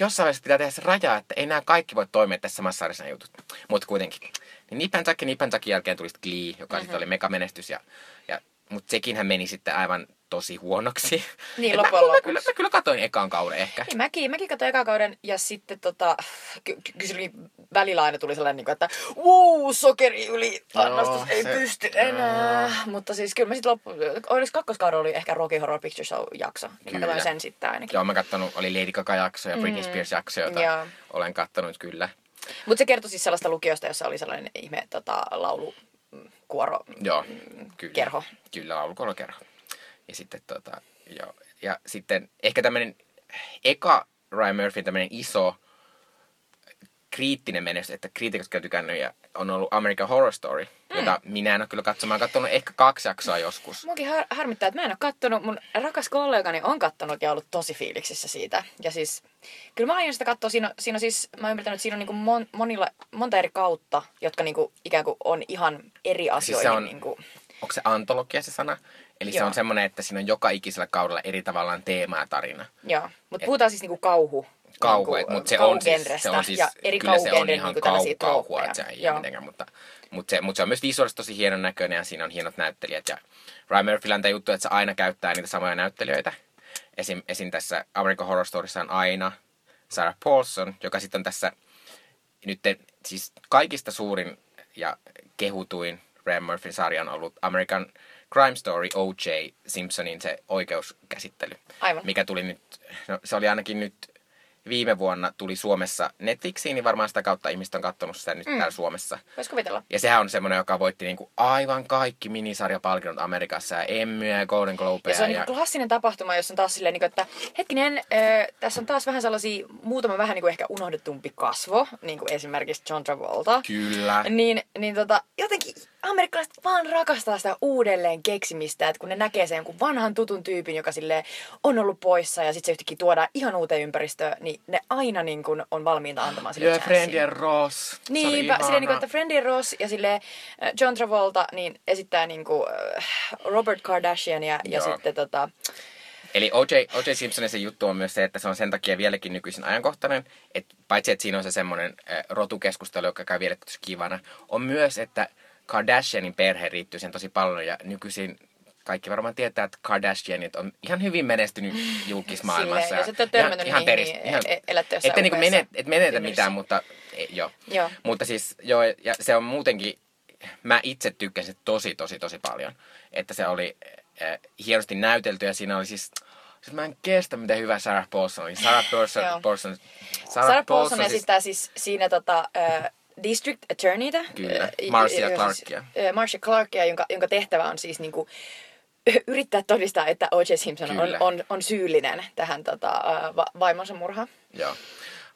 jossain vaiheessa pitää tehdä se raja, että ei nämä kaikki voi toimia tässä samassa sarjassa nämä jutut. Mutta kuitenkin. Niin Nip and Tuck ja Nip and Tuckin jälkeen tuli sitten Glee, joka mm-hmm. sitten oli megamenestys. Ja, ja, mutta sekin hän meni sitten aivan tosi huonoksi. Niin, Et mä, loppujen mä, lopuksi. kyllä, mä kyllä katoin ekan kauden ehkä. Niin mäkin, mäkin katsoin eka kauden ja sitten tota, ky- ky- välillä aina tuli sellainen, niin kuin, että wow, sokeri yli, annostus Joo, ei se- pysty enää. Mutta siis kyllä mä sitten loppu, oliko kakkoskaudella oli ehkä Rocky Horror Picture Show jakso, niin mä Kyllä. katsoin sen sitten ainakin. Joo, mä kattonut, oli Lady Gaga-jakso ja Britney Spears-jakso, jota Mm. Joo. olen kattonut kyllä. Mutta se kertoi siis sellaista lukiosta, jossa oli sellainen ihme tota, laulukuoro. Joo, kyllä. Kerho. Kyllä, laulukorokerho. Ja sitten tota, joo. Ja sitten ehkä tämmönen eka Ryan Murphyn tämmönen iso kriittinen menestys, että kriitikot on tykännyt ja on ollut American Horror Story, Mm. jota minä en ole kyllä katsomaan. Mä oon katsonut ehkä kaksi jaksoa joskus. Muakin har- harmittaa, että mä en ole kattonut. Mun rakas kollegani on kattonut ja ollut tosi fiiliksissä siitä. Ja siis, kyllä mä aion sitä katsoa. Siinä, siinä on siis, mä oon ymmärtänyt, että siinä on niinku mon, monilla, monta eri kautta, jotka niinku ikään kuin on ihan eri asioihin. se on- niinku, Onko se antologia se sana? Eli se Joo. on semmoinen, että siinä on joka ikisellä kaudella eri tavallaan teema ja tarina. joo. Mutta puhutaan siis niinku kauhu. Kauhu, niinku, mutta se on siis, se on siis ja eri kyllä se on ihan niinku kau, tällaisia kauhua, että se ei Joo. mitenkään, mutta, mutta, se, mutta se on myös visuaalisesti tosi hienon näköinen ja siinä on hienot näyttelijät. Ja Ryan Murphyllä on tämä juttu, että se aina käyttää niitä samoja näyttelijöitä. Esim, esim tässä American Horror Storyssa on aina Sarah Paulson, joka sitten on tässä nyt siis kaikista suurin ja kehutuin Ryan Murphyn sarja on ollut American Crime Story O.J. Simpsonin se oikeuskäsittely. Aivan. Mikä tuli nyt, no se oli ainakin nyt viime vuonna tuli Suomessa Netflixiin, niin varmaan sitä kautta ihmiset on katsonut sitä nyt mm. täällä Suomessa. Vois kuvitella. Ja sehän on semmoinen, joka voitti niinku aivan kaikki minisarjapalkinnot Amerikassa ja Emmyä ja Golden Globeja. Ja se on ja, niin klassinen tapahtuma, jossa on taas silleen, niin kuin, että hetkinen, äh, tässä on taas vähän sellaisia, muutama vähän niin kuin ehkä unohdetumpi kasvo, niin kuin esimerkiksi John Travolta. Kyllä. Niin, niin tota, jotenkin amerikkalaiset vaan rakastaa sitä uudelleen keksimistä, että kun ne näkee sen jonkun vanhan tutun tyypin, joka sille on ollut poissa ja sitten se yhtäkkiä tuodaan ihan uuteen ympäristöön, niin ne aina niin kuin on valmiita antamaan sille Joo, chanssia. Friend and Ross. Niinpä, silleen, niin kuin, että Friendly Ross ja sille John Travolta niin esittää niin kuin, Robert Kardashiania ja Joo. sitten tota, Eli O.J. O.J. Simpsonin se juttu on myös se, että se on sen takia vieläkin nykyisin ajankohtainen, että paitsi että siinä on se semmoinen äh, rotukeskustelu, joka käy vielä tosi kivana, on myös, että Kardashianin perhe riittyy sen tosi paljon ja nykyisin kaikki varmaan tietää, että Kardashianit on ihan hyvin menestynyt julkismaailmassa. Silleen, ja törmännyt ihan, niihin, niin ihan, e- elätte jossain Että niinku upeassa menet, et menetä tynnyrissä. mitään, mutta ei, joo. Joo. Mutta siis joo, ja se on muutenkin, mä itse tykkäsin tosi, tosi, tosi paljon. Että se oli äh, hienosti näytelty ja siinä oli siis, siis mä en kestä miten hyvä Sarah Paulson oli. Sarah Paulson. Paulson Sarah, Sarah Paulson siis- esittää siis siinä tota, äh, District Attorneyta. Kyllä, Marcia joka Clarkia. Siis, Marcia Clarkia, jonka, jonka tehtävä on siis niinku, yrittää todistaa, että O.J. Simpson on, Kyllä. on, on syyllinen tähän tota, va- vaimonsa murhaan. Joo.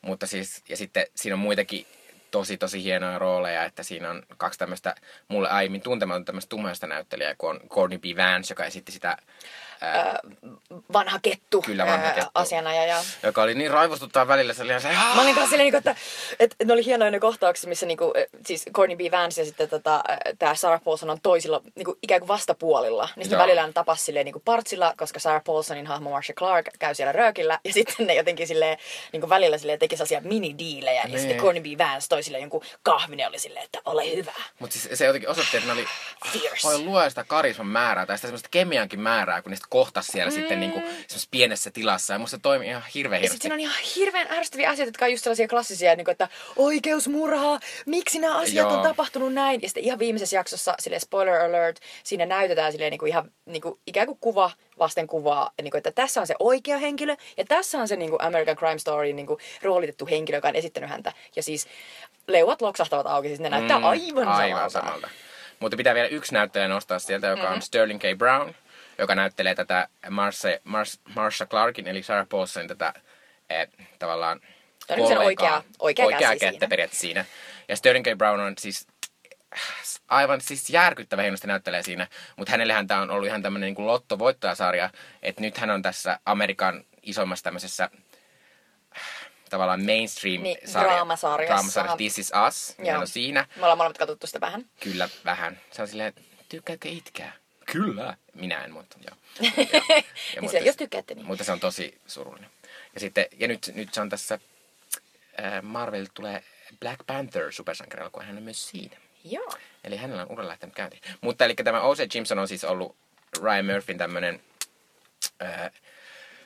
Mutta siis, ja sitten siinä on muitakin tosi, tosi hienoja rooleja, että siinä on kaksi tämmöistä mulle aiemmin tuntematonta tämmöistä tummaista näyttelijää, kun on Courtney B. Vance, joka esitti sitä, ää, Vanha kettu, Kyllä, vanha ää, kettu. asianajaja. joka oli niin raivostuttaa välillä, se oli ihan se, Mä olin kanssa silleen, niinku, että, että ne oli hienoja ne kohtaukset, missä niinku, eh, siis Courtney B. Vance ja sitten tota, tämä Sarah Paulson on toisilla niinku, ikään kuin vastapuolilla. Niin sitten välillä ne tapas silleen niinku partsilla, koska Sarah Paulsonin hahmo Marcia Clark käy siellä röökillä. Ja sitten ne jotenkin silleen, niinku välillä silleen teki sellaisia mini-diilejä. Ja Niin. sitten Courtney B. Vance toi silleen jonkun kahvin ja oli silleen, että ole hyvä. Mutta siis se jotenkin osoitti, että ne oli, Fierce. voi luoda sitä karisman määrää tai sitä semmoista kemiankin määrää, kun ne kohtas siellä mm. sitten niinku semmoisessa pienessä tilassa. Ja musta se toimi ihan hirveän Ja sitten on ihan hirveän ärsyttäviä asioita, jotka on just sellaisia klassisia, niin kuin, että oikeusmurhaa, miksi nämä asiat Joo. on tapahtunut näin. Ja sitten ihan viimeisessä jaksossa, sille spoiler alert, siinä näytetään silleen, niin kuin ihan niin kuin, ikään kuin kuva vasten kuvaa, niin kuin, että tässä on se oikea henkilö ja tässä on se niin kuin American Crime Story niin kuin, roolitettu henkilö, joka on esittänyt häntä. Ja siis leuat loksahtavat auki, siis ne näyttää Mm, aivan, aivan samalta. samalta. Mutta pitää vielä yksi näyttelijä nostaa sieltä, joka Mm-hmm. on Sterling K. Brown, joka näyttelee tätä Marsha, Mars, Marsha Clarkin, eli Sarah Paulsonin tätä eh, tavallaan niin kollegaa. oikea- oikea oikea käsi kättä siinä. periaatteessa siinä. Ja Sterling K. Brown on siis aivan siis järkyttävä hienosti näyttelee siinä, mutta hänellähän tämä on ollut ihan tämmöinen niin lottovoittajasarja, että nyt hän on tässä Amerikan isommassa tämmöisessä tavallaan mainstream Niin, sarja, draamasarjassa. draamasarja This Is Us, Joo. hän on siinä. Me ollaan molemmat katsottu sitä vähän. Kyllä, vähän. Se on silleen, tykkääkö itkää? Kyllä. Minä en, mutta joo. Ja, ja, Niin se, jos tykkäätte, niin. Mutta se on tosi surullinen. Ja, sitten, ja nyt, nyt se on tässä, äh, Marvel tulee Black Panther supersankarielokuva, hän on myös siinä. Joo. Eli hänellä on ura lähtenyt käyntiin. Mutta eli tämä O.J. Simpson on siis ollut Ryan Murphyn tämmönen ää,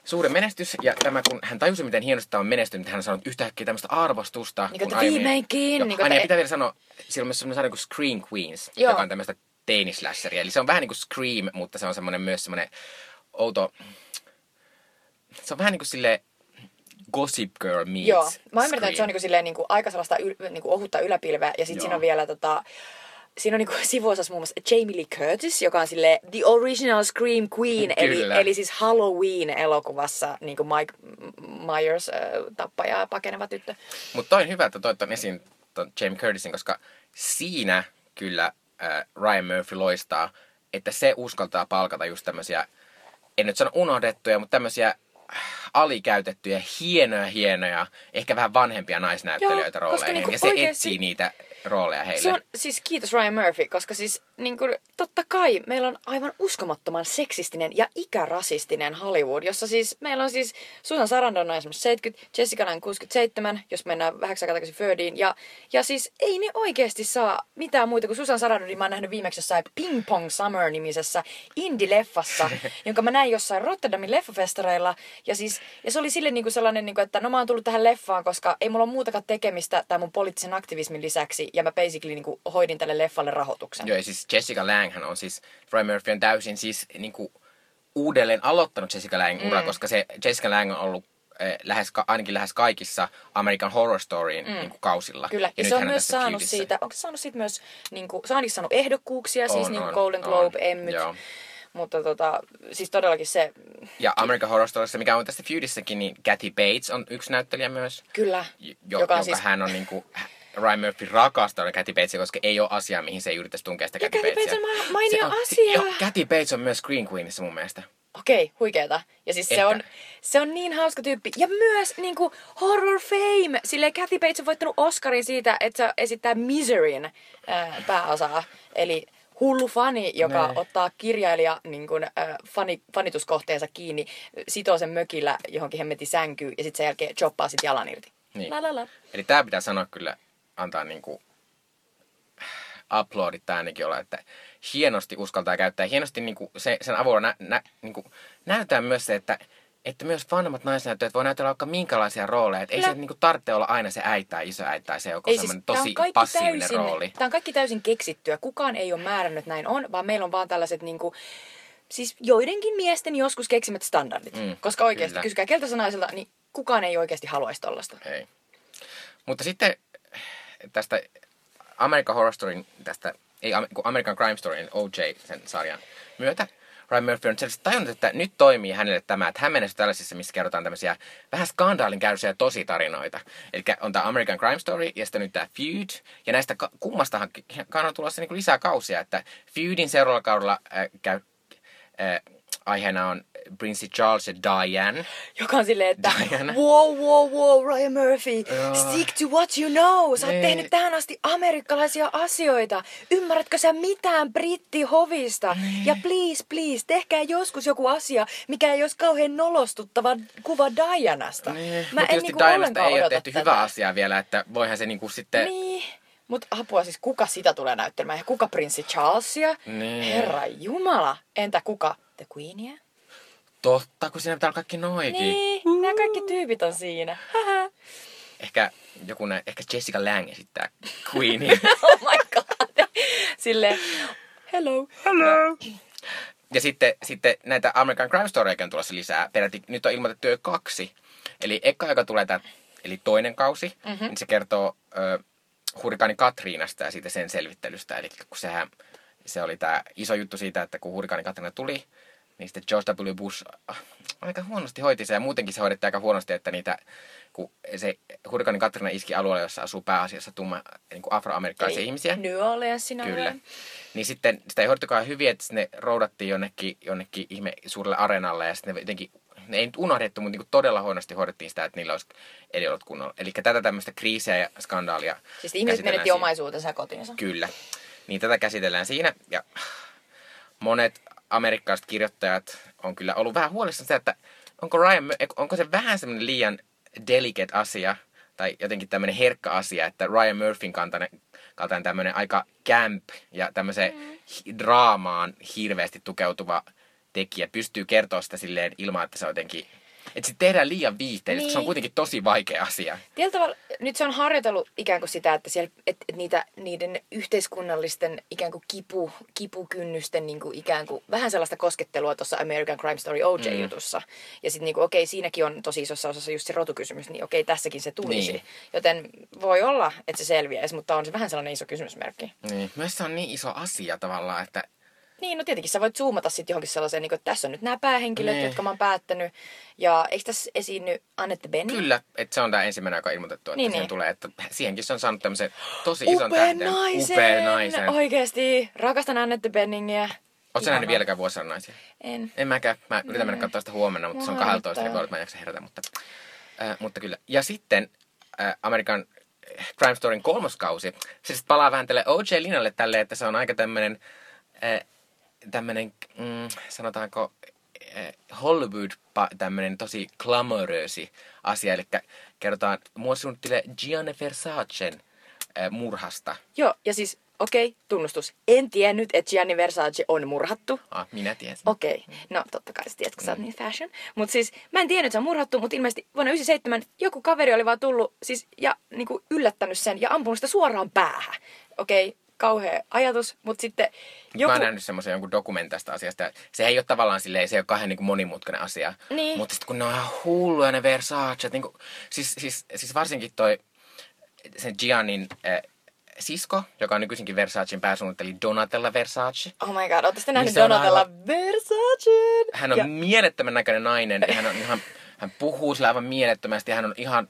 suuri menestys. Ja tämä, kun hän tajusi, miten hienosti tämä on menestynyt, hän sanoi yhtäkkiä tämmöistä arvostusta. Niin, aiemmin- viimeinkin, niin kuin, aina, ja että- pitää vielä sanoa, siellä on myös semmoinen sarja kuin Scream Queens, Joo. joka on tämmöistä teinislässäriä. Eli se on vähän niin kuin Scream, mutta se on semmoinen myös semmoinen outo... Se on vähän niin kuin silleen Gossip Girl meets Joo, mä ymmärrän, että se on Scream. niinku silleen niinku aika sellaista yl, niinku ohutta yläpilveä. Ja sitten siinä on vielä tota, siinä on niinku sivuosassa muun muassa Jamie Lee Curtis, joka on sille The Original Scream Queen, eli, Kyllä. eli siis Halloween-elokuvassa niinku Mike Myers äh, tappaja ja pakeneva tyttö. Mutta toi on hyvä, että toit ton esiin ton Jamie Curtisin, koska siinä kyllä äh, Ryan Murphy loistaa, että se uskaltaa palkata just tämmöisiä, en nyt sano unohdettuja, mutta tämmöisiä äh, alikäytettyjä, hienoja, hienoja, ehkä vähän vanhempia naisnäyttelijöitä Joo, rooleihin. niinku ja se oikeesti- etsii niitä rooleja heille. Se on siis kiitos Ryan Murphy, koska siis niin kuin, totta kai meillä on aivan uskomattoman seksistinen ja ikärasistinen Hollywood, jossa siis meillä on siis Susan Sarandon on esimerkiksi 70, Jessica Lange 67, jos mennään vähäksi aikaa takaisin Firdiin. Ja, ja siis ei ne oikeasti saa mitään muuta kuin Susan Sarandonin mä oon nähnyt viimeksi jossain Ping Pong Summer-nimisessä indie-leffassa, jonka mä näin jossain Rotterdamin leffafestareilla. Ja, siis, ja se oli sille niin kuin sellainen, niin kuin, että no mä oon tullut tähän leffaan, koska ei mulla ole muutakaan tekemistä tämän mun poliittisen aktivismin lisäksi. Ja mä basically niin kuin, hoidin tälle leffalle rahoituksen. Joo, ja siis Jessica Lange hän on siis, Ryan Murphy on täysin siis niinku uudelleen aloittanut Jessica Lange ura, mm. koska se Jessica Lange on ollut eh, lähes, ainakin lähes kaikissa American Horror Storyin mm. niinku kausilla. Kyllä, ja, nyt se on myös saanut Feudissä. siitä, onko se saanut siitä myös, niin kuin, se on saanut ehdokkuuksia, siis On, niin kuin Golden on, Globe, Emmyt. joo. Mutta tota, siis todellakin se, Ja American Horror Storyssa, mikä on tässä Feudissäkin, niin Kathy Bates on yksi näyttelijä myös. kyllä, Jo, joka joka siis... hän on niinku, Ryan Murphy rakastaa Kathy Batesia, koska ei ole asiaa, mihin se ei yrittäisi tunkea sitä Ja Kathy Batesia. Bates on ma- mainio Se on- asia. Joo, Kathy Bates on myös Screen Queenissa mun mielestä. Okei, huikeeta. Ja siis se on, se on niin hauska tyyppi. Ja myös niin kuin Horror Fame. Silleen Kathy Bates on voittanut Oscarin siitä, että se esittää Miseryn ää, pääosaa. Eli hullu fani, joka Nee. ottaa kirjailija niin kuin, äh, fani, fanituskohteensa kiinni, sitoo sen mökillä johonkin hemmetin sänkyyn ja sitten sen jälkeen choppaa sit jalan irti. Niin. La la la. Eli tää pitää sanoa kyllä, antaa niinku uploadit tää ainakin olla, että hienosti uskaltaa käyttää. Hienosti niinku se, sen avulla nä, nä, niinku, näytetään myös se, että, että myös vanhemmat naisnäyttelijät voi näytellä vaikka minkälaisia rooleja. Että ei se niinku tarvitse olla aina se äiti tai isoäiti tai se joku Ei on tosi passiivinen täysin, rooli. Tämä on kaikki täysin keksittyä. Kukaan ei ole määrännyt, näin on, vaan meillä on vaan tällaiset niinku, siis joidenkin miesten joskus keksimät standardit. Mm, Koska oikeasti, kyllä. kysykää naiselta, niin kukaan ei oikeasti haluaisi tollasta. Ei. Mutta sitten tästä American Horror Storyn, tästä, ei American Crime Storyn, OJ, sen sarjan myötä, Ryan Murphy on selvästi tajunnut, että nyt toimii hänelle tämä, että hän menestyy tällaisissa, missä kerrotaan tämmöisiä vähän skandaalin käydyisiä tositarinoita. Eli on tämä American Crime Story ja sitten nyt tämä Feud. Ja näistä kummastahan on tulossa niinku lisää kausia, että Feudin seuraavalla kaudella äh, käy, äh, aiheena on Princess Charles ja Diane. Joka on silleen, että Diana. wow, wow, wow, Ryan Murphy, Joo. stick to what you know. Sä oot Niin. tehnyt tähän asti amerikkalaisia asioita. Ymmärrätkö sä mitään brittihovista? Niin. Ja please, please, tehkää joskus joku asia, mikä ei olisi kauhean nolostuttava kuva Dianasta. Niin, Mä mutta en niinku Dianasta ei ole tehty tätä. hyvää asiaa vielä, että voihan se niinku sitten... Niin. Mutta apua siis, kuka sitä tulee näyttelemään? Ja kuka prinssi Charlesia? Niin. Herra Jumala. Entä kuka? The Queenia? Totta, kun siinä pitää olla kaikki noikin. Niin, nämä kaikki tyypit on siinä. Ehkä joku nä, ehkä Jessica Lange esittää Queenie. oh my god. Sille hello. Hello. Ja sitten, sitten näitä American Crime Storieja on tulossa lisää. Peräti nyt on ilmoitettu jo kaksi. Eli eka, joka tulee tää, eli toinen kausi, Mhm. mm-hmm. niin se kertoo ö, hurrikaani Katriinasta ja siitä sen selvittelystä. Eli kun sehän, se oli tämä iso juttu siitä, että kun hurrikaani Katriina tuli, niin sitten George W. Bush äh, aika huonosti hoiti se ja muutenkin se hoidettiin aika huonosti, että niitä, kun se hurrikaani Katriina iski alueelle, jossa asuu pääasiassa tumma, niin kuin afroamerikkalaisia Eli ihmisiä. New Orleansin Kyllä. alueen. Niin sitten sitä ei hoidettukaan hyvin, että ne roudattiin jonnekin, jonnekin ihme suurelle areenalle ja sitten ne jotenkin, ne ei nyt unohdettu, mutta niin todella huonosti hoidettiin sitä, että niillä olisi eliolot kunnolla. Eli tätä tämmöistä kriisiä ja skandaalia Siis ihmiset menetti omaisuutensa ja kotinsa. Kyllä. Niin tätä käsitellään siinä ja monet amerikkalaiset kirjoittajat on kyllä ollut vähän huolissaan sitä, että onko, Ryan, onko se vähän semmoinen liian delicate asia tai jotenkin tämmöinen herkkä asia, että Ryan Murphyn kaltainen, kaltainen tämmöinen aika camp ja tämmöiseen mm. draamaan hirveästi tukeutuva tekijä pystyy kertoa sitä silleen ilman, että se on jotenkin... Että sitten tehdään liian viihteellistä, niin. se on Niin. kuitenkin tosi vaikea asia. Tietyllä tavalla, nyt se on harjoitellut ikään kuin sitä, että siellä, et, et niitä, niiden yhteiskunnallisten ikään kuin kipu, kipukynnysten niin kuin ikään kuin, vähän sellaista koskettelua tuossa American Crime Story OJ-jutussa. Ja sitten niin okei, siinäkin on tosi isossa osassa just se rotukysymys, niin okei, tässäkin se tulisi. Niin. Joten voi olla, että se selviäisi, mutta on se vähän sellainen iso kysymysmerkki. Niin. Myös se on niin iso asia tavallaan, että Niin, no tietenkin sä voit zoomata sitten johonkin sellaiseen, niin kuin, että tässä on nyt nämä päähenkilöt, Niin. jotka mä oon päättänyt. Ja eikö tässä esiinny Annette Bening? Kyllä, että se on tämä ensimmäinen, joka on ilmoitettu, että Niin, siihen niin. tulee. Että siihenkin se on saanut tämmöisen tosi ison Upea tähden. naisen! Upea naisen. Oikeesti. Rakastan Annette Benningiä. Oletko nähnyt vieläkään vuosina naisia? En. En mäkään. Mä yritän mennä katsoa sitä huomenna, mutta se on Mua 12 harmittaa. niin mä en jaksa herätä. Mutta, äh, mutta kyllä. Ja sitten äh, Amerikan Crime Storyn kolmoskausi. Se sitten palaa vähän tälle OJ Linalle tälle, että se on aika tämmönen, äh, tämmönen, mm, sanotaanko, äh, Hollywood tämmönen tosi glamoröösi asia. Eli kerrotaan muosuunnittelee Gianni Versacen äh, murhasta. Joo, ja siis, okei, okay, tunnustus. En tiennyt, että Gianni Versace on murhattu. Ah, minä tiesin. Okei, okay. no totta kai sä tiedät, kun sä oot niin fashion. Mutta siis mä en tiennyt, että se on murhattu, mutta ilmeisesti vuonna 97 joku kaveri oli vaan tullut siis, ja niinku yllättänyt sen ja ampunut sitä suoraan päähän. Okei, okay, kauhea ajatus, mutta sitten Joku... Mä oon nähnyt semmoisen jonkun dokumentin tästä asiasta. Se ei ole tavallaan silleen, se ei ole kauhean niin monimutkainen asia. Niin. Mutta sitten kun ne on ihan hulluja ne Versace, niin kuin, siis, siis, siis varsinkin toi sen Giannin äh, sisko, joka on nykyisinkin Versacen pääsuunnitteli Donatella Versace. Oh my god, ootte sitten nähnyt Niin se on Donatella Versace? Hän on ja... mielettömän näköinen nainen. ja Hän, on ihan, hän puhuu sillä aivan mielettömästi. ja Hän on ihan,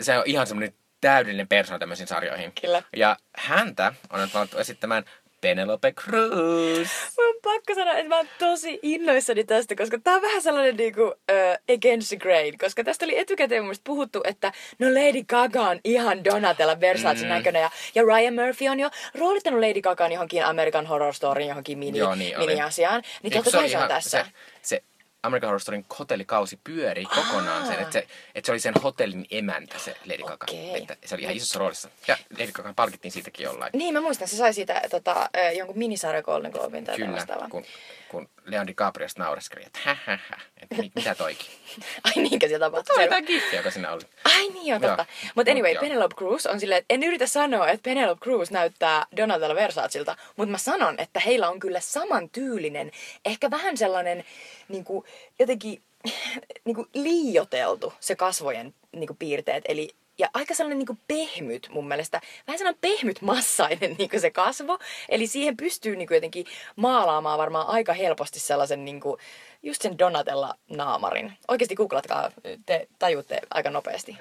se on ihan semmoinen täydellinen persona tämmöisiin sarjoihin. Kyllä. Ja häntä on nyt valittu esittämään Penelope Cruz. Mä on pakko sanoa, että mä oon tosi innoissani tästä, koska tää on vähän sellainen niinku uh, against the grain. Koska tästä oli etukäteen mun puhuttu, että no Lady Gaga on ihan Donatella Versace mm. näköinen. Ja, ja Ryan Murphy on jo roolittanut Lady Gagaan johonkin American Horror Storyin johonkin mini, Joo, niin mini-asiaan. Niin totta kai se on ihan- tässä. Se, se American Horror Storyn hotellikausi pyöri kokonaan sen, että se, että se oli sen hotellin emäntä se Lady Gaga. Okei. Että se oli ihan isossa roolissa. Ja Lady Gaga palkittiin siitäkin jollain. Niin, mä muistan, se sai siitä tota, jonkun minisarja Golden Globin tai Kyllä, kun, kun Leon DiCaprio naureskeli, että hä, hä, hä, että mit, mitä toikin. Ai niinkö se tapahtui? Jotain giffiä, joka siinä oli. Ai niin, on totta. Joo. Mutta anyway, Joo. Penelope Cruz on silleen, että en yritä sanoa, että Penelope Cruz näyttää Donatella Versacilta, mutta mä sanon, että heillä on kyllä saman tyylinen, ehkä vähän sellainen niin kuin, jotenkin niin kuin liioteltu se kasvojen niin kuin, piirteet. Eli ja aika sellainen niin kuin pehmyt mun mielestä. Vähän sellainen pehmyt massainen niin kuin se kasvo. Eli siihen pystyy niin kuin jotenkin maalaamaan varmaan aika helposti sellaisen niin kuin, just sen Donatella naamarin. Oikeasti googlatkaa, te tajutte aika nopeasti.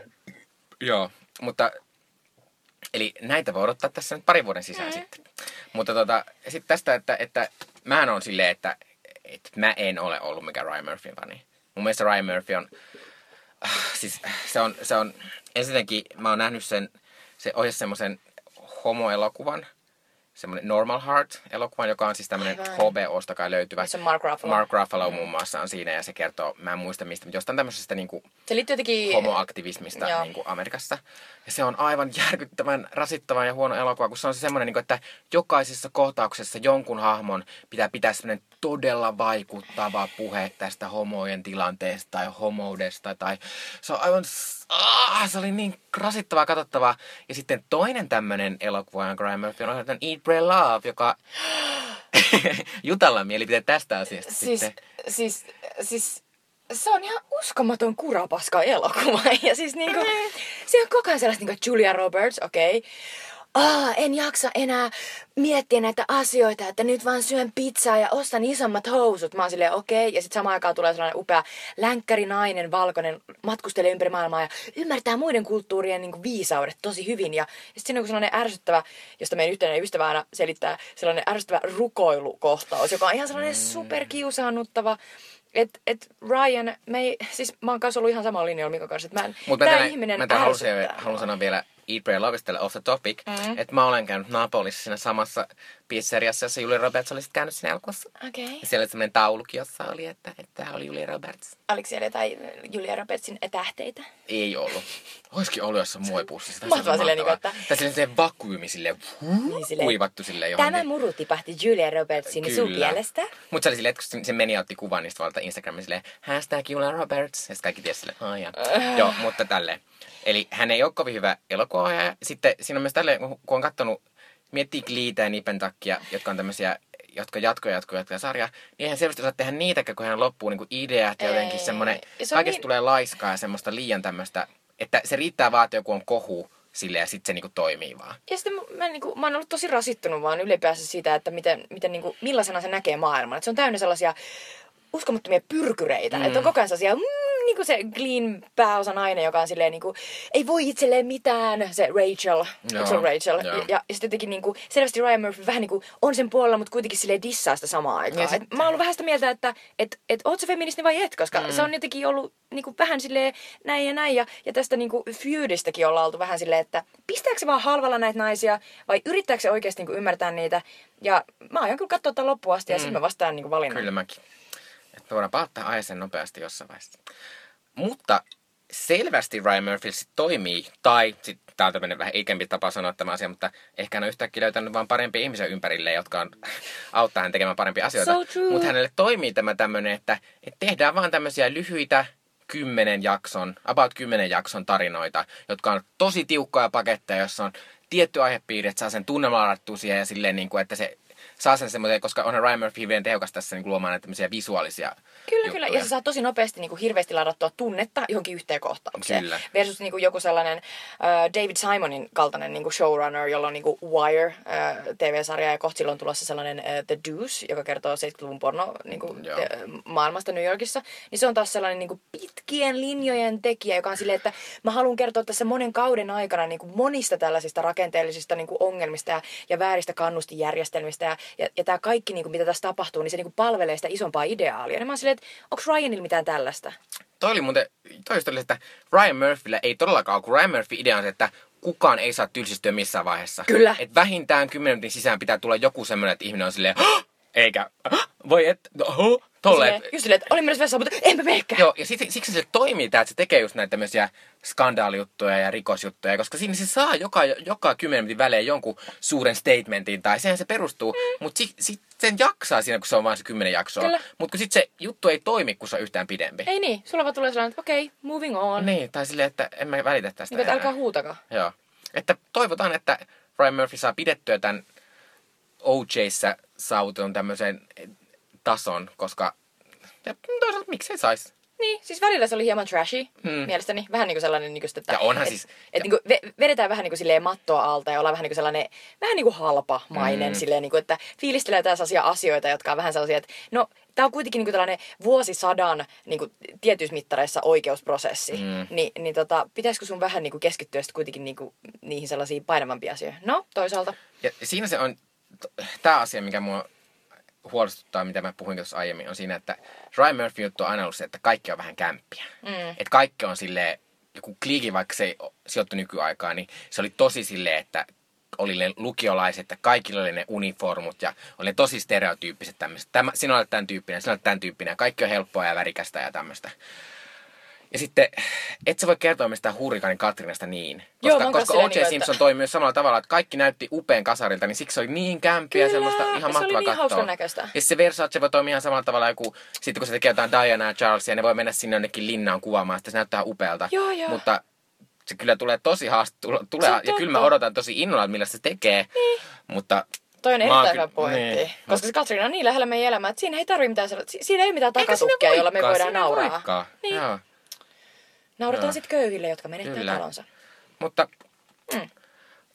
Joo, mutta eli näitä voi odottaa tässä nyt parin vuoden sisään mm. sitten. Mutta tota, sitten tästä, että, että mähän on silleen, että, että mä en ole ollut mikään Ryan Murphyn fani. Mun mielestä Ryan Murphy on, siis se on, se on, ensinnäkin mä oon nähnyt sen, se ohjasi semmoisen homoelokuvan, semmoinen Normal Heart-elokuvan, joka on siis tämmöinen. HBOsta kai löytyvä. Se on Mark Ruffalo. Mark Ruffalo muun muassa on siinä ja se kertoo, mä en muista mistä, mutta jostain tämmöisestä niinku Se liittyy jotenkin... homoaktivismista Joo. niin kuin Amerikassa. Ja se on aivan järkyttävän rasittava ja huono elokuva, kun se on se semmoinen, niin kuin, että jokaisessa kohtauksessa jonkun hahmon pitää pitää semmoinen todella vaikuttava puhe tästä homojen tilanteesta tai homoudesta. Tai se on aivan... Ah, se oli niin rasittavaa katsottavaa. Ja sitten toinen tämmöinen elokuva, jonka Ryan Murphy on ohjannut, on Eat, Pray, Love, joka... Jutalla on mielipiteet tästä asiasta Siis, sitten. siis, siis se on ihan uskomaton kurapaska elokuva. Ja siis niinku, siinä on koko ajan sellaista niinku Julia Roberts, okei. Okay. Aa, en jaksa enää miettiä näitä asioita, että nyt vaan syön pizzaa ja ostan isommat housut. Mä oon silleen, okei. Okay. Ja sitten samaan aikaan tulee sellainen upea länkkärinainen, valkoinen, matkustelee ympäri maailmaa ja ymmärtää muiden kulttuurien niin viisaudet tosi hyvin. Ja, ja sitten siinä on sellainen ärsyttävä, josta meidän yhteinen ystävä aina selittää, sellainen ärsyttävä rukoilukohtaus, joka on ihan sellainen superkiusaannuttava. Et, et Ryan, me ei, siis mä oon kanssa ollut ihan samalla linjalla Mikon kanssa, että mä en, Mutta tää mä, ihminen mä tämän halusin, haluan sanoa vielä Eat, Pray, Love off the topic, mm. että mä olen käynyt Napolissa siinä samassa pizzeriassa, jossa Julia Roberts oli sitten käynyt siinä elokuvassa. Okei. Ja siellä oli semmoinen taulukin, jossa oli, että, että tämä oli Julia Roberts. Oliko siellä jotain Julia Robertsin tähteitä? Ei ollut. Olisikin ollut jossain muovipussissa. Tai Mahtavaa silleen, niin että- Tai silleen se vakyymi silleen, Niin silleen, kuivattu silleen johonkin. Tämä muru tipahti Julia Robertsin sun mielestä. Mutta se oli silleen, että kun se meni ja otti kuvan niistä valta Instagramin silleen, hashtag Julia Roberts. Ja sitten kaikki tiesi silleen, ja. Äh. Joo, mutta tälleen. Eli hän ei ole kovin hyvä elokuvaohjaaja. Sitten siinä on myös tälleen, kun on katsonut, miettii Gleetä ja Nipen takia, jotka on tämmöisiä jotka jatkoja, jatkoja, jatkoja sarjaa, niin eihän selvästi osaa tehdä niitäkään, kun hän loppuu niin ideat ja jotenkin semmoinen, se kaikesta niin- tulee laiskaa ja semmoista liian tämmöistä, että se riittää vaan, että joku on kohu sille ja sitten se niinku toimii vaan. Ja sitten mä, mä, niinku, mä oon ollut tosi rasittunut vaan ylipäänsä siitä, että miten, miten niinku, millaisena se näkee maailman. Et se on täynnä sellaisia uskomattomia pyrkyreitä. Mm. Että on koko ajan sellaisia, mm, niin kuin se Glean pääosa nainen, joka on silleen, niin kuin, ei voi itselleen mitään, se Rachel, Joo, se on Rachel. joo. Ja, ja sitten jotenkin niin kuin, selvästi Ryan Murphy vähän niin kuin, on sen puolella, mutta kuitenkin silleen dissaa sitä samaan aikaan. Ja Et sit- mä oon ollut vähän sitä mieltä, että et, et, oot sä feministi vai et, koska mm. se on jotenkin ollut niin kuin, vähän silleen näin ja näin. Ja, ja tästä niin kuin, feudistäkin ollaan oltu vähän silleen, että pistääkö se vaan halvalla näitä naisia vai yrittääkö se oikeasti niin kuin, ymmärtää niitä. Ja mä aion kyllä katsoa tämän loppuun asti ja sitten mä vastaan niin kuin, valinnan. Kyllä mäkin. Me voidaan palata aiheeseen nopeasti jossain vaiheessa. Mutta selvästi Ryan Murphy sit toimii, tai sitten tää on tämmöinen vähän ikempi tapa sanoa tämä asia, mutta ehkä hän on yhtäkkiä löytänyt vaan parempia ihmisiä ympärille, jotka on, auttaa hän tekemään parempia asioita. So. Mutta hänelle toimii tämä tämmöinen, että, että tehdään vaan tämmöisiä lyhyitä kymmenen jakson, about kymmenen jakson tarinoita, jotka on tosi tiukkoja paketteja, jossa on tietty aihepiiri, että saa sen ladattua siihen ja silleen, niin kuin, että se saa sen semmoisen, koska onhan Ryan Murphy hyvin tehokas tässä niin luomaan näitä tämmöisiä visuaalisia Kyllä, kyllä. juttuja. Ja sä saat tosi nopeasti niin kuin hirveästi ladattua tunnetta johonkin yhteen kohtaukseen. Kyllä. Versus niin kuin joku sellainen äh, David Simonin kaltainen niin kuin showrunner, jolla on niin kuin Wire äh, TV-sarja ja kohta silloin on tulossa sellainen äh, The Deuce, joka kertoo 70-luvun porno niin kuin, te, maailmasta New Yorkissa. Niin se on taas sellainen niin kuin pitkien linjojen tekijä, joka on silleen, että mä haluan kertoa tässä monen kauden aikana niin kuin monista tällaisista rakenteellisista niin kuin ongelmista ja, ja vääristä kannustijärjestelmistä. Ja, ja, ja tämä kaikki, niin kuin, mitä tässä tapahtuu, niin se niin kuin palvelee sitä isompaa ideaalia. Ja mä oon silleen, että onko Ryanilla mitään tällaista? Toi oli muuten, toi oli, että Ryan Murphyllä ei todellakaan ole, kun Ryan Murphy idea on se, että kukaan ei saa tylsistyä missään vaiheessa. Kyllä. Et vähintään kymmenen minuutin sisään pitää tulla joku semmoinen, että ihminen on silleen, "Hah!" eikä, "Hah! voi et, no, huh?" Tolleen. Silleen, just silleen, että olin myös vessaan, mutta enpä meekään. Joo, ja siksi, siksi se toimii tää, että se tekee just näitä tämmöisiä skandaalijuttuja ja rikosjuttuja, koska siinä se saa joka, joka kymmenen minuutin välein jonkun suuren statementin, tai sehän se perustuu, mm. mutta sit, sit sen jaksaa siinä, kun se on vain se kymmenen jaksoa. Mutta kun sit se juttu ei toimi, kun se on yhtään pidempi. Ei niin, sulla vaan tulee sellainen, että okei, okay, moving on. Niin, tai silleen, että en mä välitä tästä Niin, älkää huutakaa. Joo. Että toivotaan, että Ryan Murphy saa pidettyä tämän OJssä saavutetun tämmöisen tason, koska ja toisaalta miksei saisi. Niin, siis välillä se oli hieman trashy, Hmm. hmm. mielestäni. Vähän niin kuin sellainen, niin kuin, että... Ja onhan et, siis- Et, niin kuin, ve- vedetään vähän niin kuin silleen mattoa alta ja ollaan vähän niin kuin sellainen, vähän niin kuin halpamainen, Hmm. mm. silleen niin kuin, että fiilistelee tällaisia asioita, jotka on vähän sellaisia, että no, tämä on kuitenkin niin kuin tällainen vuosisadan niin kuin, tietyissä mittareissa oikeusprosessi. Mm. Mm. Ni, niin tota, pitäisikö sun vähän niin kuin keskittyä sitten kuitenkin niin kuin, niihin sellaisiin painavampiin asioihin? No, toisaalta. Ja siinä se on, tämä asia, mikä mua huolestuttaa, mitä mä puhuin tuossa aiemmin, on siinä, että Ryan Murphy juttu on aina ollut se, että kaikki on vähän kämppiä. Mm. Että kaikki on silleen, joku kliiki, vaikka se ei sijoittu nykyaikaan, niin se oli tosi silleen, että oli ne lukiolaiset, että kaikilla oli ne uniformut ja oli ne tosi stereotyyppiset tämmöiset. Tämä, sinä olet tämän tyyppinen, sinä olet tämän tyyppinen ja kaikki on helppoa ja värikästä ja tämmöistä. Ja sitten, et sä voi kertoa mistään Hurrikanin Katrinasta niin. Koska, koska O.J. silleen Simpson niinku, toi myös samalla tavalla, että kaikki näytti upean kasarilta, niin siksi se oli niin kämpiä Kyllä, semmoista ihan mahtavaa niin katsoa. hauskan näköistä. Ja se Versace voi toimia ihan samalla tavalla joku, sitten kun se tekee jotain Diana ja Charlesia, ne voi mennä sinne jonnekin linnaan kuvaamaan, sitten se näyttää upealta. Joo, joo. Mutta se kyllä tulee tosi haast, tule, tulee, ja kyllä mä odotan tosi innolla, että millä se tekee. Niin. Mutta Toi on erittäin hyvä pointti. niin. Koska se Katriina on niin lähellä meidän elämää, että siinä ei tarvitse mitään siinä ei mitään takatukkia, jolla me voidaan nauraa. voikaan. Niin. Joo. Naurataan sitten köyhille, jotka menettää Kyllä. talonsa. Mutta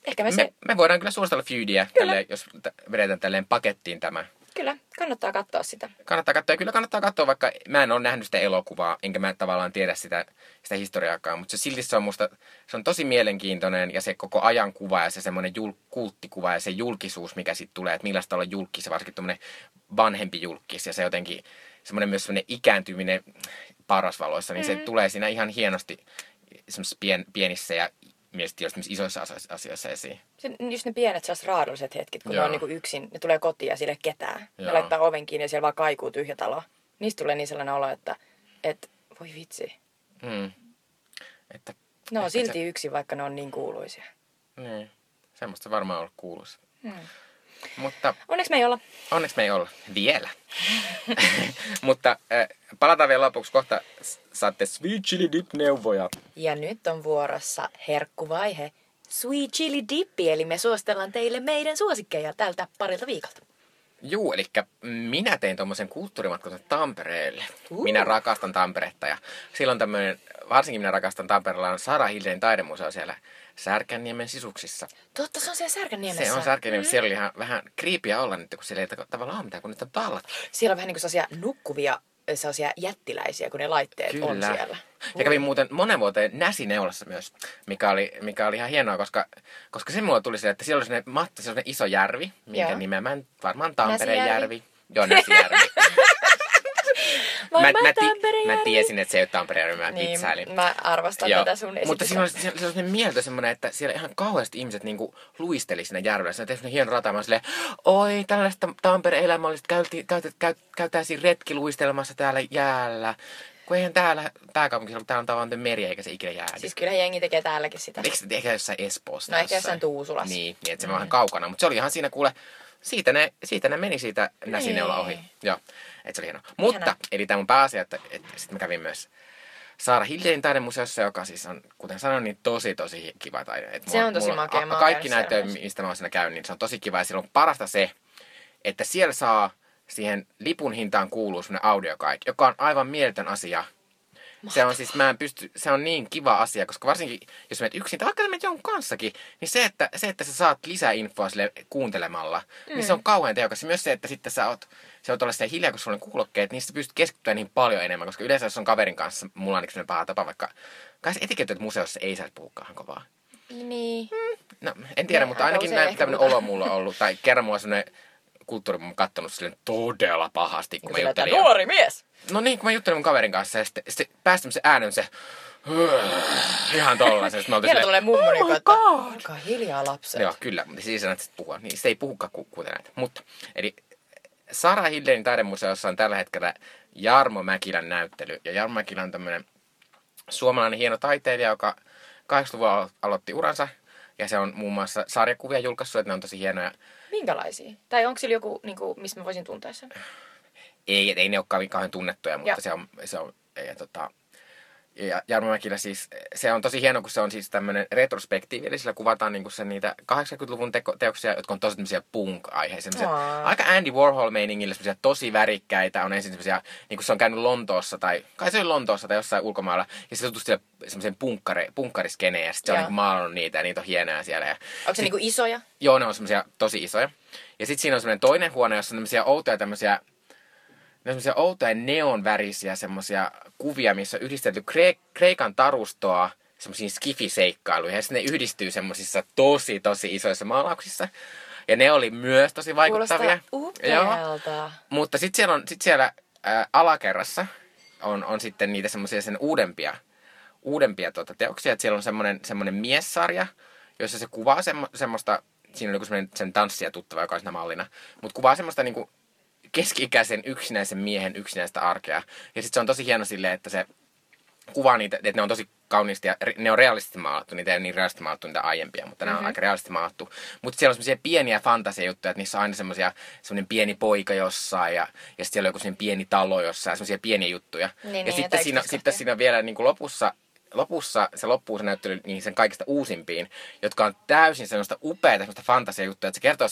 Ehkä me, se, me, me voidaan kyllä suositella Feudia, tälleen, jos t- vedetään tälleen pakettiin tämä. kyllä, kannattaa katsoa sitä. Kannattaa katsoa, ja kyllä kannattaa katsoa, vaikka mä en ole nähnyt sitä elokuvaa, enkä mä tavallaan tiedä sitä, sitä historiaakaan, mutta se silti se on musta, se on tosi mielenkiintoinen, ja se koko ajan kuva, ja se semmoinen jul, kulttikuva, ja se julkisuus, mikä siitä tulee, että millaista olla julkis, varsinkin tuommoinen vanhempi julkis, ja se jotenkin semmoinen myös semmoinen ikääntyminen parasvaloissa, niin mm. se tulee siinä ihan hienosti semmoisissa pien, pienissä ja mielestä just isoissa asio- asioissa esiin. Se, just ne pienet sellaiset raadolliset hetket, kun Joo. ne on niinku yksin, ne tulee kotiin ja sille ketään. Ne Joo. laittaa oven kiinni ja siellä vaan kaikuu tyhjä talo. Niistä tulee niin sellainen olo, että, että voi vitsi. Mm. Että, Ne on silti yksin, vaikka ne on niin kuuluisia. niin, semmoista se varmaan ollut kuuluisa. Hmm. Mutta Onneksi me ei olla. onneksi me ei olla vielä. Mutta äh, palataan vielä lopuksi. Kohta saatte Sweet Chili Dip-neuvoja. Ja nyt on vuorossa herkkuvaihe. Sweet Chili Dippi, eli me suositellaan teille meidän suosikkeja tältä parilta viikolta. Juu, eli minä tein tuommoisen kulttuurimatkan Tampereelle. Uh. Minä rakastan Tamperetta ja silloin tämmöinen, varsinkin minä rakastan Tampereella, on Sara Hilden taidemuseo siellä Särkänniemen sisuksissa. Totta, se on siellä Särkänniemessä. Se on Särkänniemessä. Siellä oli ihan vähän kriipiä olla nyt, kun siellä ei ta- tavallaan ole mitään, kun nyt on tallat. Siellä on vähän niin kuin sellaisia nukkuvia, sellaisia jättiläisiä, kun ne laitteet on siellä. Ja kävin muuten monen vuoteen Näsineulassa myös, mikä oli, mikä oli ihan hienoa, koska, koska se mulla tuli se, että siellä oli sellainen matta, sellainen iso järvi, minkä Joo. mä en, varmaan Tampereen järvi. Joo, Näsijärvi. mä, mä, ti- mä järvi. tiesin, että se ei ole Tampereen mä Niin, vitsailin. mä arvostan Joo. tätä sun esitystä. Mutta siinä oli, siinä sellainen mieltä semmoinen, että siellä ihan kauheasti ihmiset niinku luisteli siinä järvellä. Se tehty hieno rata. Mä silleen, oi tällaista Tampereen elämällistä käytiin, käyt, käyt, käytäisiin retkiluistelmassa täällä jäällä. Kun eihän täällä pääkaupunkiseudulla, täällä on tavallaan meri eikä se ikinä jäädy. Siis kyllä jengi tekee täälläkin sitä. Eikö se ehkä jossain Espoossa? No ehkä jossain? Tuusulassa. Niin, niin että se on vähän kaukana. Mutta se oli ihan siinä kuule, siitä ne, siitä ne meni siitä Niin. näsineula ohi. Joo, että se oli hienoa. Mutta, Ihanaa. eli tämä mun pääasia, että, että sitten mä kävin myös Saara Hildein taidemuseossa, joka siis on, kuten sanoin, niin tosi tosi kiva taide. Et Se mulla- on tosi mulla- makea, a- mä oon Kaikki myös. mistä mä oon siinä käynyt, niin se on tosi kiva. Ja siellä on parasta se, että siellä saa siihen lipun hintaan kuuluu semmoinen audioguide, joka on aivan mieletön asia. Se on siis, mä en pysty, se on niin kiva asia, koska varsinkin jos menet yksin, tai vaikka menet jonkun kanssakin, niin se, että, se, että sä saat lisää infoa sille kuuntelemalla, mm. niin se on kauhean tehokas. Myös se, että sitten sä oot, sä oot olla siellä hiljaa, koska sulla on kuulokkeet, niin sä pystyt keskittymään niin paljon enemmän, koska yleensä jos on kaverin kanssa, mulla on sellainen paha tapa, vaikka kai se etiketty, että museossa ei saa puhukaan kovaa. Niin. No, en tiedä, Ne mutta aika ainakin näin tämmöinen olo mulla on ollut. Tai kerran mulla on semmoinen kulttuuri, mä oon kattonut silleen todella pahasti, kun mä Sillä, että juttelin. nuori mies. No niin, kun mä juttelin mun kaverin kanssa ja sitten, sitten päästä se äänen se ihan tollasen. Sitten mä silleen, tulee mummo, niin God. olkaa hiljaa lapset. Joo, kyllä, mutta siis sanat sit puhua. Niin, se ei puhukaan ku, kuten näitä. Mutta, eli Sara Hildenin taidemuseossa on tällä hetkellä Jarmo Mäkilän näyttely. Ja Jarmo Mäkilä on tämmöinen suomalainen hieno taiteilija, joka 80-luvulla alo- aloitti uransa. Ja se on muun muassa sarjakuvia julkaissut, että ne on tosi hienoja. Minkälaisia? Tai onko sillä joku, niin kuin, mistä mä voisin tuntea sen? Ei, ei ne ole kauhean, tunnettuja, mutta Joo. se on, se on ja, tota, ja Jarmo Mäkilä siis, se on tosi hieno, kun se on siis tämmöinen retrospektiivi, eli sillä kuvataan niinku se niitä 80-luvun teko, teoksia, jotka on tosi tämmöisiä punk-aiheisia. Aa. Aika Andy Warhol-meiningillä, semmoisia tosi värikkäitä, on ensin semmoisia, niin kuin se on käynyt Lontoossa, tai kai se oli Lontoossa tai jossain ulkomailla, ja se tutusti semmoiseen punkkari, punkkariskeneen, ja sitten se on niinku maalannut niitä, ja niitä on hienoja siellä. Ja Onko se niinku isoja? Joo, ne on semmoisia tosi isoja. Ja sitten siinä on semmoinen toinen huone, jossa on tämmöisiä outoja tämmöisiä ne semmoisia outoja neonvärisiä semmoisia kuvia, missä on yhdistelty Kre- Kreikan tarustoa semmoisiin skifiseikkailuihin. Ja sitten ne yhdistyy semmoisissa tosi, tosi isoissa maalauksissa. Ja ne oli myös tosi vaikuttavia. Upealta. Mutta sitten siellä, on, sit siellä ää, alakerrassa on, on sitten niitä semmoisia sen uudempia, uudempia tuota, teoksia. Et siellä on semmoinen, semmoinen miessarja, jossa se kuvaa semmo, semmoista, siinä joku semmoinen sen tanssija tuttava, joka on siinä mallina, mutta kuvaa semmoista niinku keski-ikäisen yksinäisen miehen yksinäistä arkea. Ja sitten se on tosi hieno silleen, että se kuvaa niitä, että ne on tosi kauniisti ja ne on realistisesti maalattu. Niitä ei ole niin realistisesti maalattu niitä aiempia, mutta mm-hmm. ne on aika realistisesti maalattu. Mutta siellä on semmoisia pieniä fantasiajuttuja, että niissä on aina semmoisia, semmoinen pieni poika jossain ja, ja sitten siellä on joku pieni talo jossain, semmoisia pieniä juttuja. Niin, ja niin, sitten, siinä, sitten siinä on vielä niin kuin lopussa, lopussa se loppuu se näyttely niihin sen kaikista uusimpiin, jotka on täysin semmoista upeaa semmoista fantasiajuttuja, että se kertoo,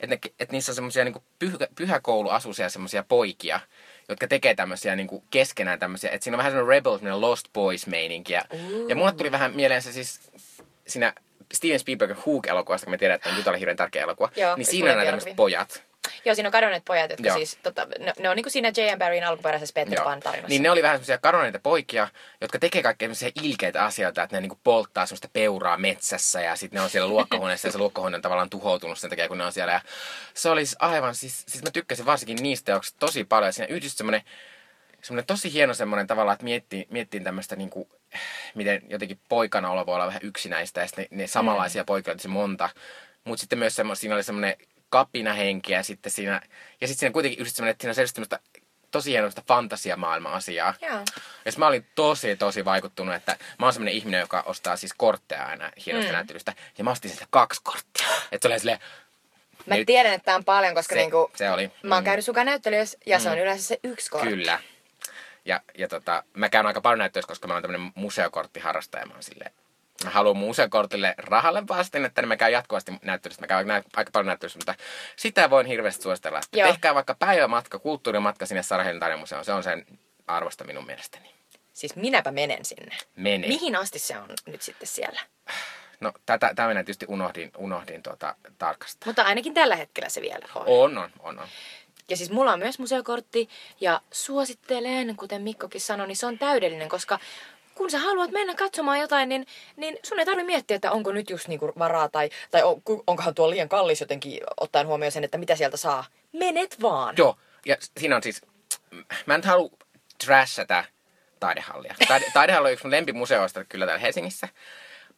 että, ne, että niissä on semmoisia niin pyhä, pyhäkouluasuisia semmoisia poikia, jotka tekee tämmöisiä niin kuin keskenään tämmöisiä, että siinä on vähän semmoinen Rebel, semmoinen Lost Boys meininki. Ja, ja mulle tuli vähän mieleen se siis siinä Steven Spielbergin Hook-elokuvasta, kun me tiedän, että on Jutalle hirveän tärkeä elokuva, Joo, niin siinä on nämä tämmöiset pojat. Joo, siinä on kadonneet pojat, jotka Joo. siis, tota, ne, ne on niinku siinä J.M. Barryn alkuperäisessä Peter Joo. Pan tarinassa. Niin ne oli vähän semmoisia kadonneita poikia, jotka tekee kaikkea semmoisia ilkeitä asioita, että ne niinku polttaa semmoista peuraa metsässä ja sitten ne on siellä luokkahuoneessa ja se luokkahuone on tavallaan tuhoutunut sen takia, kun ne on siellä. Ja se oli siis aivan, siis, siis mä tykkäsin varsinkin niistä teoksista tosi paljon. Ja siinä yhdistyi semmoinen semmoinen tosi hieno semmoinen tavalla, että miettii, miettii tämmöistä niinku, miten jotenkin poikana olo voi olla vähän yksinäistä ja sitten ne, ne samanlaisia mm. poikia olisi monta. Mutta sitten myös semmo, siinä oli semmoinen kapinahenki ja sitten siinä, ja sitten siinä kuitenkin just semmoinen, että siinä on semmoista tosi hienoista fantasiamaailma-asiaa. Joo. Ja mä olin tosi, tosi vaikuttunut, että mä oon semmoinen ihminen, joka ostaa siis kortteja aina hienosta mm. näyttelystä. Ja mä ostin sitä kaksi korttia. Että se oli silleen, Mä Nyt- tiedän, että tää on paljon, koska Se- niinku, se oli. mä oon Mm. käynyt sukan näyttelyssä ja se on yleensä se yksi kortti. Kyllä. Ja, ja tota, mä käyn aika paljon näyttöissä, koska mä oon tämmönen museokorttiharrastaja. Mä oon silleen, haluan museokortille rahalle vastin, että mä käyn jatkuvasti näyttelyssä. Mä käyn nä- aika paljon näyttelyssä, mutta sitä voin hirveästi suositella. Joo. tehkää vaikka päivämatka, kulttuurimatka sinne Sarahelin taidemuseoon. Se on sen arvosta minun mielestäni. Siis minäpä menen sinne. Mene. Mihin asti se on nyt sitten siellä? No, tätä, tämä minä tietysti unohdin, unohdin tuota, tarkastaa. Mutta ainakin tällä hetkellä se vielä on. On, on, on, on. Ja siis mulla on myös museokortti ja suosittelen, kuten Mikkokin sanoi, niin se on täydellinen, koska kun sä haluat mennä katsomaan jotain, niin, niin sun ei tarvitse miettiä, että onko nyt just niinku varaa tai, tai on, onkohan tuo liian kallis jotenkin ottaen huomioon sen, että mitä sieltä saa. Menet vaan. Joo, ja siinä on siis, mä en halua trashata taidehallia. Taide, taidehalli on yksi mun lempimuseoista kyllä täällä Helsingissä.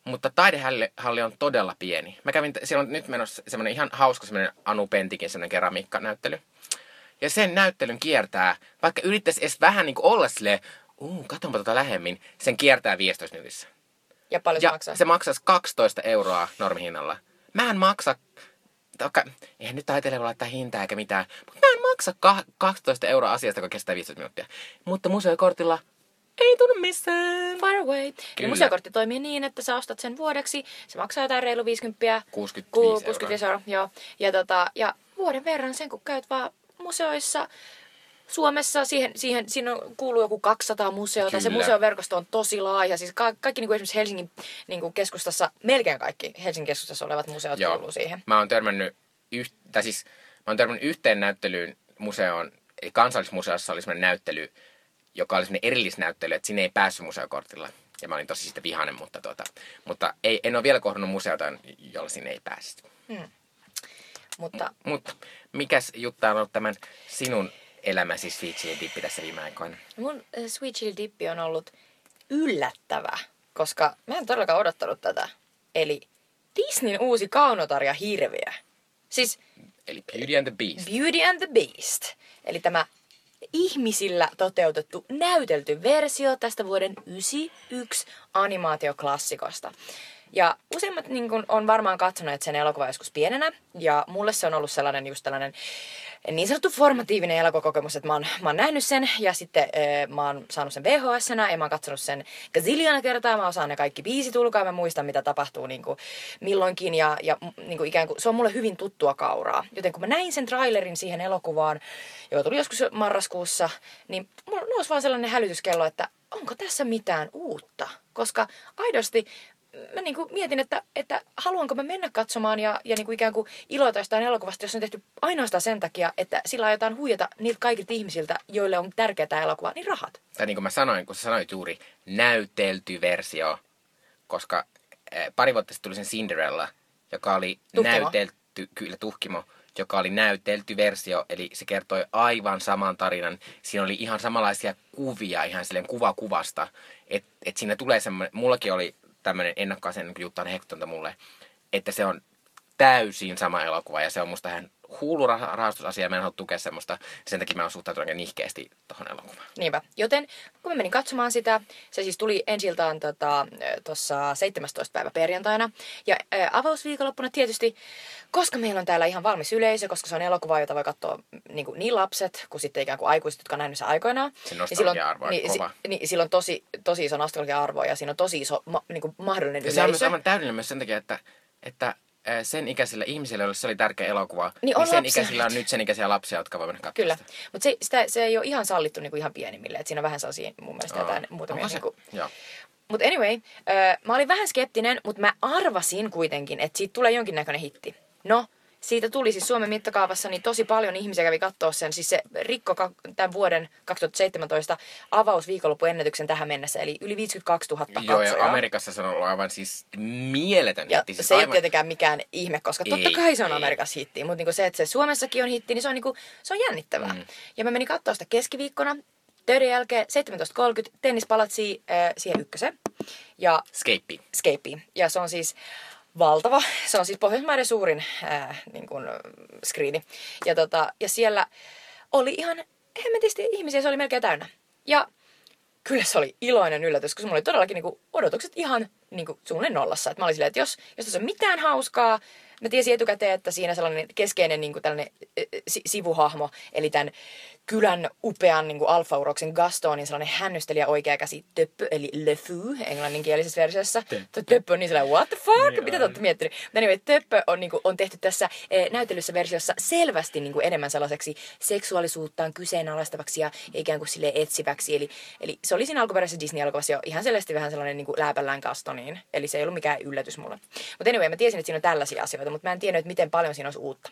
Mutta taidehalli halli on todella pieni. Mä kävin, siellä on nyt menossa semmoinen ihan hauska semmoinen Anu Pentikin semmoinen keramiikkanäyttely. Ja sen näyttelyn kiertää, vaikka yrittäisi edes vähän niin kuin olla silleen, uu, katsonpa tota lähemmin, sen kiertää 15 minuutissa. Ja paljon se Ja maksaa. se maksaisi 12 euroa normihinnalla. Mä en maksa, toka, eihän nyt taiteilija voi laittaa hintaa eikä mitään, mutta mä en maksa ka- 12 euroa asiasta, joka kestää 15 minuuttia. Mutta museokortilla ei tunnu missään. Far away. Ja Kyllä. museokortti toimii niin, että sä ostat sen vuodeksi. Se maksaa jotain reilu 50. 65 euroa. 65 euroa. Joo. Ja, tota, ja vuoden verran sen, kun käyt vaan museoissa, Suomessa siihen, siihen, siinä on- kuuluu joku 200 museota. Se Kyllä. museoverkosto on tosi laaja. Siis ka- kaikki niin kuin esimerkiksi Helsingin niin kuin keskustassa, melkein kaikki Helsingin keskustassa olevat museot Joo. kuuluu siihen. Mä oon törmännyt, yh, tai siis, mä oon törmännyt yhteen näyttelyyn museoon, eli kansallismuseossa oli semmoinen näyttely, joka oli semmoinen erillisnäyttely, että sinne ei päässyt museokortilla. Ja mä olin tosi siitä vihainen, mutta, tuota, mutta ei, en ole vielä kohdannut museota, jolla sinne ei päässyt. Mutta Mutta mikäs Jutta on ollut tämän sinun elämäsi Sweet Chili Dippi tässä viime aikoina? mun äh, Sweet Chili Dippi on ollut yllättävä, koska mä en todellakaan odottanut tätä. Eli Disneyn uusi kaunotarja Hirviö. Siis Eli Beauty and the Beast. Beauty and the Beast. Eli tämä ihmisillä toteutettu näytelty versio tästä vuoden 91 animaatioklassikosta. Ja useimmat niin kun, on varmaan katsoneet sen elokuvan joskus pienenä. Ja mulle se on ollut sellainen just tällainen niin sanottu formatiivinen elokuvakokemus, että mä oon, mä oon nähnyt sen ja sitten äh, mä oon saanut sen vhs ja mä oon katsonut sen gazilliona kertaa. Mä osaan ne kaikki biisit ulkoa mä muistan mitä tapahtuu niin kuin milloinkin ja, ja niin kuin ikään kuin, se on mulle hyvin tuttua kauraa. Joten kun mä näin sen trailerin siihen elokuvaan, joka tuli joskus marraskuussa, niin mulla nousi vaan sellainen hälytyskello, että onko tässä mitään uutta? Koska aidosti mä niin kuin mietin, että, että haluanko mä mennä katsomaan ja, ja niin kuin ikään kuin iloita jostain elokuvasta, jos on tehty ainoastaan sen takia, että sillä aiotaan huijata niiltä kaikilta ihmisiltä, joille on tärkeää tämä elokuva, niin rahat. Tai niin kuin mä sanoin, kun sä sanoit juuri, näytelty versio. Koska äh, pari vuotta sitten tuli sen Cinderella, joka oli Tuhkimo. näytelty, kyllä tuhkimo, joka oli näytelty versio, eli se kertoi aivan saman tarinan. Siinä oli ihan samanlaisia kuvia, ihan silleen kuva kuvasta. Että et siinä tulee semmoinen, mullakin oli tämmöinen ennakkoasen, kuin Jutta on hehkutonta mulle, että se on täysin sama elokuva ja se on musta ihan hullu rah- rahastusasia ja mä en halua tukea semmoista. Sen takia mä oon suhtautunut aika nihkeästi tohon elokuvaan. Niinpä. Joten kun mä menin katsomaan sitä, se siis tuli ensiltaan tuossa tota, 17. päivä perjantaina. Ja ää, avausviikonloppuna tietysti, koska meillä on täällä ihan valmis yleisö, koska se on elokuva, jota voi katsoa niin, kuin niin lapset kuin sitten ikään kuin aikuiset, jotka on nähnyt sen aikoinaan. Se niin silloin, on niin, kova. Si, niin, sillä on tosi, tosi iso nostalgia-arvo ja siinä on tosi iso ma, niin kuin mahdollinen Ja se on myös yleisö. aivan täydellinen myös sen takia, että, että sen ikäisillä ihmisillä, joille se oli tärkeä elokuva, Niin on sen ikäisillä on nyt. sen ikäisiä lapsia, jotka voi mennä katsomaan Kyllä, mutta se, sitä, se ei ole ihan sallittu niin kuin ihan pienimmille. Et siinä on vähän sellaisia mun mielestä Aa. jotain muutamia niin kuin. Mutta anyway, äh, mä olin vähän skeptinen, mutta mä arvasin kuitenkin, että siitä tulee jonkinnäköinen hitti. No, siitä tuli siis Suomen mittakaavassa niin tosi paljon ihmisiä kävi katsoa sen. Siis se rikko tämän vuoden 2017 avausviikonloppuennätyksen tähän mennessä, eli yli 52 000 Joo, ja. Amerikassa se on ollut aivan siis mieletön Ja hitti. Siis se ei ole aivan... tietenkään mikään ihme, koska totta Ei, kai se on ei. Amerikassa hitti. Mutta niinku se, että se Suomessakin on hitti, niin se on, niinku, se on jännittävää. Mm. Ja mä menin katsoa sitä keskiviikkona. töiden jälkeen 17.30 tennispalatsi äh, siihen ykkösen. Ja Skeippi. Skeippiin. Ja se on siis valtava. Se on siis Pohjoismaiden suurin ää, niin kuin, skriini. Ja, tota, ja siellä oli ihan hemmetisti ihmisiä, se oli melkein täynnä. Ja kyllä se oli iloinen yllätys, koska mulla oli todellakin niin kuin, odotukset ihan niin kuin, suunnilleen nollassa. Et mä olin silleen, että jos, jos tässä on mitään hauskaa, mä tiesin etukäteen, että siinä sellainen keskeinen niin kuin tällainen si- sivuhahmo, eli tämän kylän upean niin alfa-uroksen Gastonin sellainen hännystelijä oikea käsi töppö, eli Le Fou englanninkielisessä versiossa. Töppö. Töppö on niin sellainen, what the fuck? Niin Mitä te olette miettinyt? Mutta anyway, töppö on, niin kuin, on tehty tässä eh, näytellyssä versiossa selvästi niin kuin enemmän sellaiseksi seksuaalisuuttaan kyseenalaistavaksi ja ikään kuin sille etsiväksi. Eli, eli se oli siinä alkuperäisessä Disney-elokuvassa jo ihan selvästi vähän sellainen niin kuin lääpällään Gastoniin. Eli se ei ollut mikään yllätys mulle. Mutta anyway, mä tiesin, että siinä on tällaisia asioita, mutta mä en tiennyt, että miten paljon siinä olisi uutta.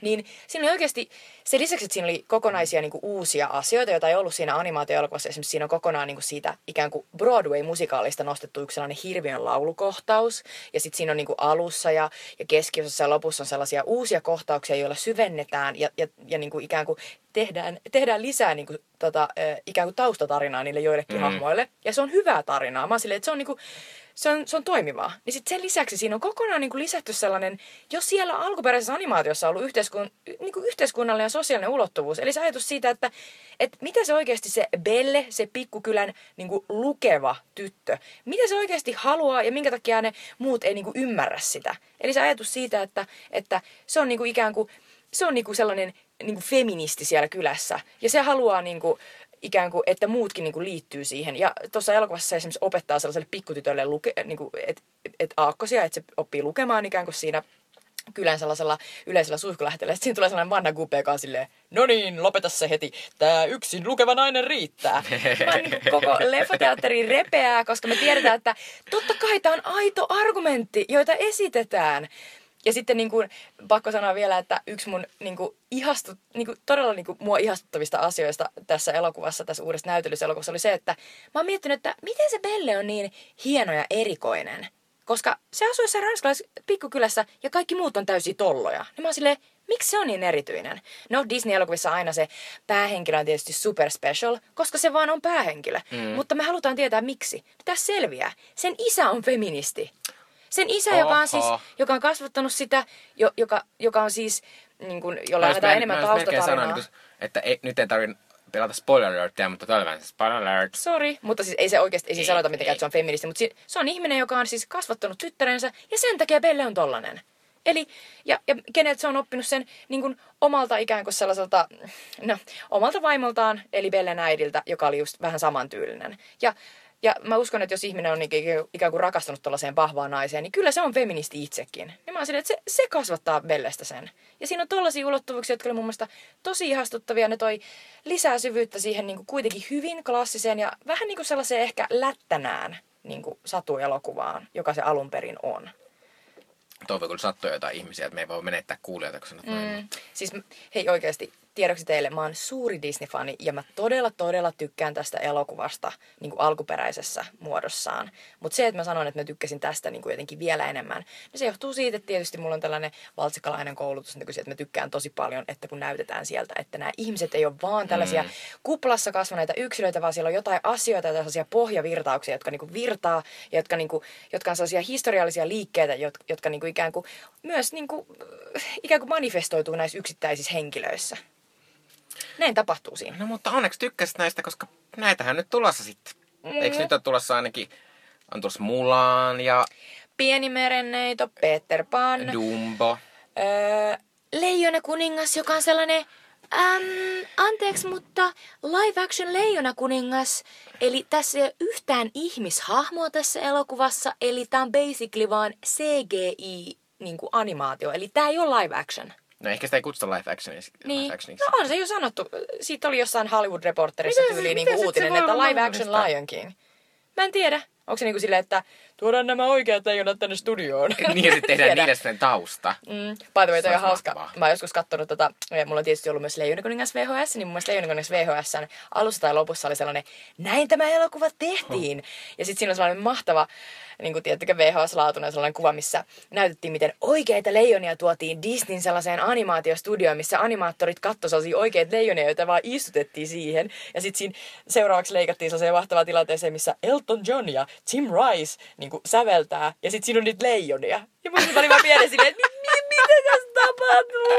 Niin siinä oli oikeasti, sen lisäksi, että siinä oli kokonaisia niin kuin uusia asioita, joita ei ollut siinä animaatioelokuvassa. Esimerkiksi siinä on kokonaan niin kuin siitä ikään kuin Broadway-musikaalista nostettu yksi sellainen hirviön laulukohtaus. Ja sitten siinä on niin kuin alussa ja, ja keskiosassa ja lopussa on sellaisia uusia kohtauksia, joilla syvennetään ja, ja, ja niin kuin ikään kuin tehdään, tehdään lisää niin kuin, tota, ikään kuin taustatarinaa niille joillekin mm. hahmoille. Ja se on hyvää tarinaa. Mä silleen, että se on, niin kuin, se on, se on toimivaa. Niin sitten sen lisäksi siinä on kokonaan niin kuin lisätty sellainen, jos siellä alkuperäisessä animaatiossa on ollut yhteiskun, niin kuin yhteiskunnallinen ja sosiaalinen ulottuvuus. Eli se ajatus siitä, että, että mitä se oikeasti se Belle, se pikkukylän niin kuin lukeva tyttö, mitä se oikeasti haluaa ja minkä takia ne muut ei niin kuin ymmärrä sitä. Eli se ajatus siitä, että, että se on niin kuin ikään kuin, se on niin kuin sellainen niin kuin feministi siellä kylässä. Ja se haluaa niin kuin, ikään kuin, että muutkin niin kuin liittyy siihen. Ja tuossa elokuvassa se esimerkiksi opettaa sellaiselle pikkutytölle, luke, niin kuin, että et aakkosia, että se oppii lukemaan ikään kuin siinä kylän sellaisella yleisellä suihkulähteellä. Sitten siinä tulee sellainen vanha gupe, joka on silleen, no niin, lopeta se heti. Tää yksin lukeva nainen riittää. Vaan niin koko leffateatteri repeää, koska me tiedetään, että totta kai tämä on aito argumentti, joita esitetään. Ja sitten niin kuin, pakko sanoa vielä, että yksi mun niin kuin, ihastu, niin kuin, todella niin kuin, mua ihastuttavista asioista tässä elokuvassa, tässä uudessa näytellyssä elokuvassa oli se, että mä oon miettinyt, että miten se Belle on niin hieno ja erikoinen. Koska se asuu jossain ranskalais pikkukylässä ja kaikki muut on täysin tolloja. Niin mä oon silleen, miksi se on niin erityinen? No Disney-elokuvissa aina se päähenkilö on tietysti super special, koska se vaan on päähenkilö. Mm. Mutta me halutaan tietää miksi. Tässä selviää. Sen isä on feministi. Sen isä, joka on, siis, Oho. joka on kasvattanut sitä, jo, joka, joka on siis, niin kuin, jolla annetaan enemmän taustatarinaa. sanonut, että ei, nyt ei tarvitse pelata spoiler alertia, mutta toi oli vähän spoiler alert. Sori, mutta siis ei se oikeasti, ei, siis Ei, sanota mitenkään, että se on feministi, mutta si- se on ihminen, joka on siis kasvattanut tyttärensä ja sen takia Belle on tollanen. Eli, ja, ja kenet se on oppinut sen niin kuin omalta ikään kuin sellaiselta, no, omalta vaimoltaan, eli Bellen äidiltä, joka oli just vähän samantyylinen. Ja, ja mä uskon, että jos ihminen on ikään kuin rakastunut tuollaiseen vahvaan naiseen, niin kyllä se on feministi itsekin. Niin mä oon silleen, että se, se kasvattaa Bellestä sen. Ja siinä on tollaisia ulottuvuuksia, jotka oli mun mielestä tosi ihastuttavia. Ne toi lisää syvyyttä siihen niin kuin kuitenkin hyvin klassiseen ja vähän niin kuin sellaiseen ehkä lättänään niin kuin satuelokuvaan, joka se alun perin on. Toivon kyllä sattuu jotain ihmisiä, että me ei voi menettää kuulijoita, kun sanot noin. Mm. Siis m- hei oikeasti, tiedoksi teille, mä oon suuri Disney-fani ja mä todella todella tykkään tästä elokuvasta niin kuin alkuperäisessä muodossaan. Mutta se, että mä sanon, että mä tykkäsin tästä niin kuin jotenkin vielä enemmän, niin se johtuu siitä, että tietysti mulla on tällainen valtsikalainen koulutus nykyisin, että mä tykkään tosi paljon, että kun näytetään sieltä, että nämä ihmiset ei ole vaan tällaisia mm. kuplassa kasvaneita yksilöitä, vaan siellä on jotain asioita ja sellaisia pohjavirtauksia, jotka niin kuin virtaa ja jotka, niin kuin, jotka on sellaisia historiallisia liikkeitä, jotka, jotka niin kuin ikään kuin myös niin kuin, ikään kuin manifestoituu näissä yksittäisissä henkilöissä. Näin tapahtuu siinä. No mutta onneksi tykkäsit näistä, koska näitähän nyt tulossa sitten. Mm. Eikö nyt ole tulossa ainakin, on tulossa Mulan ja Pieni merenneito, Peter Pan, Dumbo. öö, Leijona kuningas, joka on sellainen, äm, anteeksi, mutta live action Leijona kuningas. Eli tässä ei ole yhtään ihmishahmoa tässä elokuvassa, eli tämä on basically vaan CGI niin kuin animaatio. Eli tämä ei ole live action. No ehkä sitä ei kutsuta live actioniksi. Niin. Live actioniksi. No on se jo sanottu. Siitä oli jossain Hollywood Reporterissa Miten se- tyyliin niin uutinen, että live action? Lion King. Mä en tiedä. Onko se niinku silleen, että tuodaan nämä oikeat leijonat tänne studioon? niin, ja sitten tehdään niille sellainen tausta. Mm, by the way, toi on hauska. mahtavaa. Mä oon joskus kattonut tota, ja mulla on tietysti ollut myös Leijonikuningas VHS, niin mun mielestä Leijonikuningas VHSn alussa tai lopussa oli sellainen, näin tämä elokuva tehtiin. Ja sitten siinä on sellainen mahtava, niin kuin tiedättekö, VHS-laatuinen sellainen kuva, missä näytettiin, miten oikeita leijonia tuotiin Disneyn sellaiseen animaatiostudioon, missä animaattorit katsoi sellaisia oikeita leijonia, joita vaan istutettiin siihen. Ja sitten siinä seuraavaksi leikattiin sellaiseen mahtavaan tilanteeseen, missä Elton John ja Tim Rice niin kuin säveltää, ja sitten siinä on niitä leijonia. Ja mun olin vaan pieni silleen, että mi- mi- mitä tässä tapahtuu?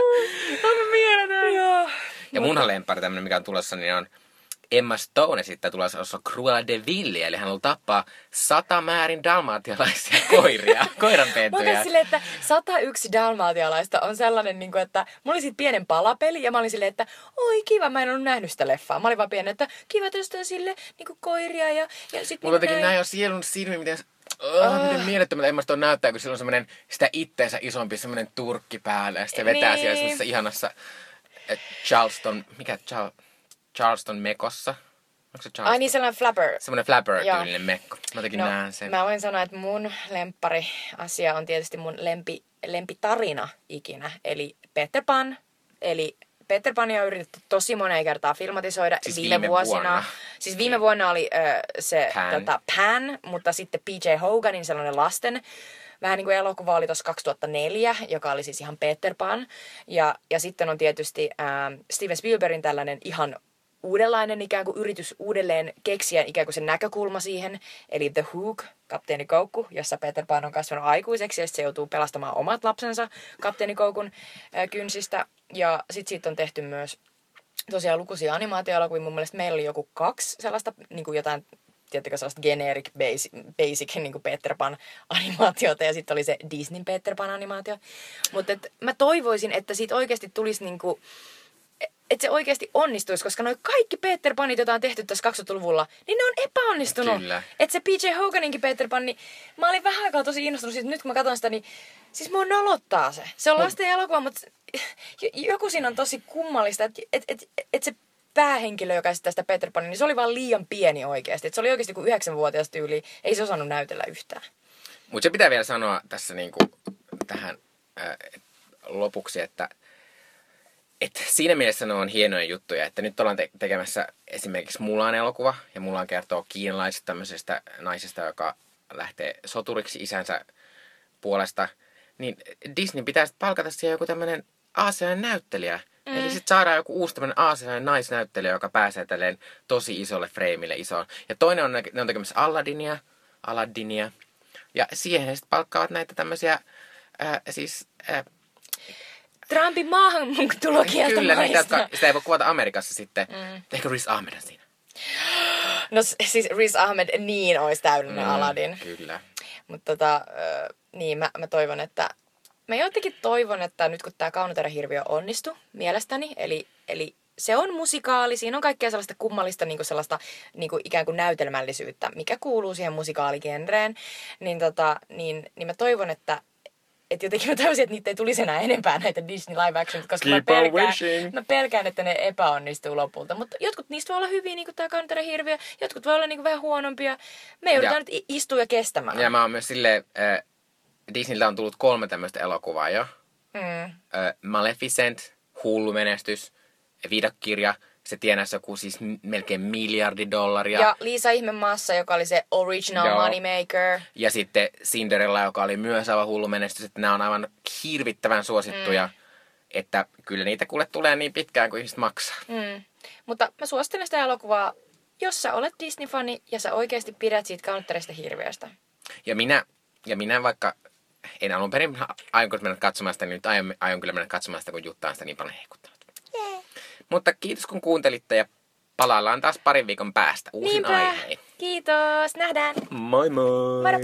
Onko mielenään? Joo. Ja munhan lempari tämmönen, mikä on tulossa, niin on Emma Stone esittää tulossa osa Cruella de Ville, eli hän on tappaa sata määrin dalmatialaisia koiria, koiranpentuja. olin silleen, että 101 dalmaatialaista on sellainen, niin kuin, että mulla oli siitä pienen palapeli ja mä olin silleen, että oi kiva, mä en ollut nähnyt sitä leffaa. Mä olin vaan pieni, että kiva tästä sille niin kuin koiria ja, ja sit Mulla niin jotenkin näin on sielun silmi, miten, oh, miten mielettömältä Emma Stone näyttää, kun sillä on semmoinen sitä itteensä isompi semmoinen turkki päällä ja sitten vetää Niin. siellä semmoisessa ihanassa eh, Charleston, mikä Char, Charleston mekossa? Onko se Charleston? Ai niin, sellainen flapper. Semmoinen flapper-tyylinen mekko. Mä jotenkin no, näen sen. Mä voin sanoa, että mun lemppari asia on tietysti mun lempi, lempitarina ikinä. Eli Peter Pan. Eli Peter Pania on yritetty tosi moneen kertaa filmatisoida Siis viime, viime vuosina. vuonna. Siis viime vuonna oli ö, se Pan. Tota, Pan, mutta sitten PJ Hoganin sellainen lasten vähän niin kuin elokuva oli tuossa 2004, joka oli siis ihan Peter Pan. Ja, ja sitten on tietysti ää, Steven Spielbergin tällainen ihan uudenlainen ikään kuin yritys uudelleen keksiä ikään kuin se näkökulma siihen, eli The Hook, kapteeni Koukku, jossa Peter Pan on kasvanut aikuiseksi ja se joutuu pelastamaan omat lapsensa kapteeni Koukun ää, kynsistä. Ja sitten siitä on tehty myös tosiaan lukuisia animaatioelokuvia. Mun mielestä meillä oli joku kaksi sellaista, niin kuin jotain tiettäkö sellaista generic basic, basic niin kuin Peter Pan animaatiota ja sitten oli se Disney Peter Pan animaatio. Mutta mä toivoisin, että siitä oikeasti tulisi niin kuin, että se oikeasti onnistuisi, koska noi kaikki Peter Panit, joita on tehty tässä 2000-luvulla, niin ne on epäonnistunut. Kyllä. Että se PJ Hoganinkin Peter Pan, niin mä olin vähän aikaa tosi innostunut siitä, nyt kun mä katson sitä, niin siis mua nolottaa se. Se on lasten elokuva, mutta joku siinä on tosi kummallista, että et, et, et se päähenkilö, joka esittää sitä Peter Panin, niin se oli vaan liian pieni oikeasti. Et se oli oikeasti kuin yhdeksänvuotias tyyli. Ei se osannut näytellä yhtään. Mutta se pitää vielä sanoa tässä niinku tähän ää, lopuksi, että et siinä mielessä ne on hienoja juttuja, että nyt ollaan te- tekemässä esimerkiksi Mulan elokuva, ja Mulan kertoo kiinalaisesta tämmöisestä naisesta, joka lähtee soturiksi isänsä puolesta, niin Disney pitäisi palkata siihen joku tämmöinen aasialainen näyttelijä. Mm. Eli sitten saadaan joku uusi tämmöinen aasialainen naisnäyttelijä, joka pääsee tälleen tosi isolle freimille isoon. Ja toinen on, ne on tekemässä Alladinia, Aladinia, ja siihen he sitten palkkaavat näitä tämmöisiä, ää, siis ää, Trumpin maahantulokieltä Kyllä, niitä, jotka, sitä ei voi kuvata Amerikassa sitten. Mm. Ehkä Riz Ahmed on siinä. No siis Riz Ahmed niin olisi täydellinen mm. Aladdin. Kyllä. Mutta tota, niin mä, mä toivon, että... Mä jotenkin toivon, että nyt kun tämä Kaunotarahirviö onnistui mielestäni, eli, eli se on musikaali, siinä on kaikkea sellaista kummallista niin kuin sellaista niin kuin ikään kuin näytelmällisyyttä, mikä kuuluu siihen musikaaligenreen, niin, tota, niin, niin mä toivon, että että jotenkin mä toivoisin, että niitä ei tulisi enää enempää näitä Disney live action, koska mä Keep on pelkään, wishing. mä pelkään, että ne epäonnistuu lopulta. Mutta jotkut niistä voi olla hyviä, niin kuin tämä Kaunotarahirviö, jotkut voi olla niin kuin vähän huonompia. Me joudutaan Ja- nyt istua ja kestämään. Ja mä oon myös silleen, äh, Disneyltä on tullut kolme tämmöistä elokuvaa jo. Mm. Äh, Maleficent, hullu menestys, viidakirja, se tienasi joku siis melkein miljardi dollaria. Ja Liisa Ihmemaassa, joka oli se original Joo. moneymaker. ja sitten Cinderella, joka oli myös aivan hullu menestys, että nämä on aivan hirvittävän suosittuja. Mm. Että kyllä niitä kuule tulee niin pitkään kuin ihmiset maksaa. Mm. Mutta mä suosittelen sitä elokuvaa, jos sä olet Disney-fani ja sä oikeasti pidät siitä Counterista hirviöstä. Ja minä, ja minä vaikka en alun perin aion mennä katsomaan sitä, niin nyt aion, aion kyllä mennä katsomaan sitä, kun Jutta on sitä niin paljon heikuttanut. Mutta kiitos kun kuuntelitte ja palaillaan taas parin viikon päästä uusin Niinpä. aihein. Kiitos. Nähdään. Moi moi! Moro.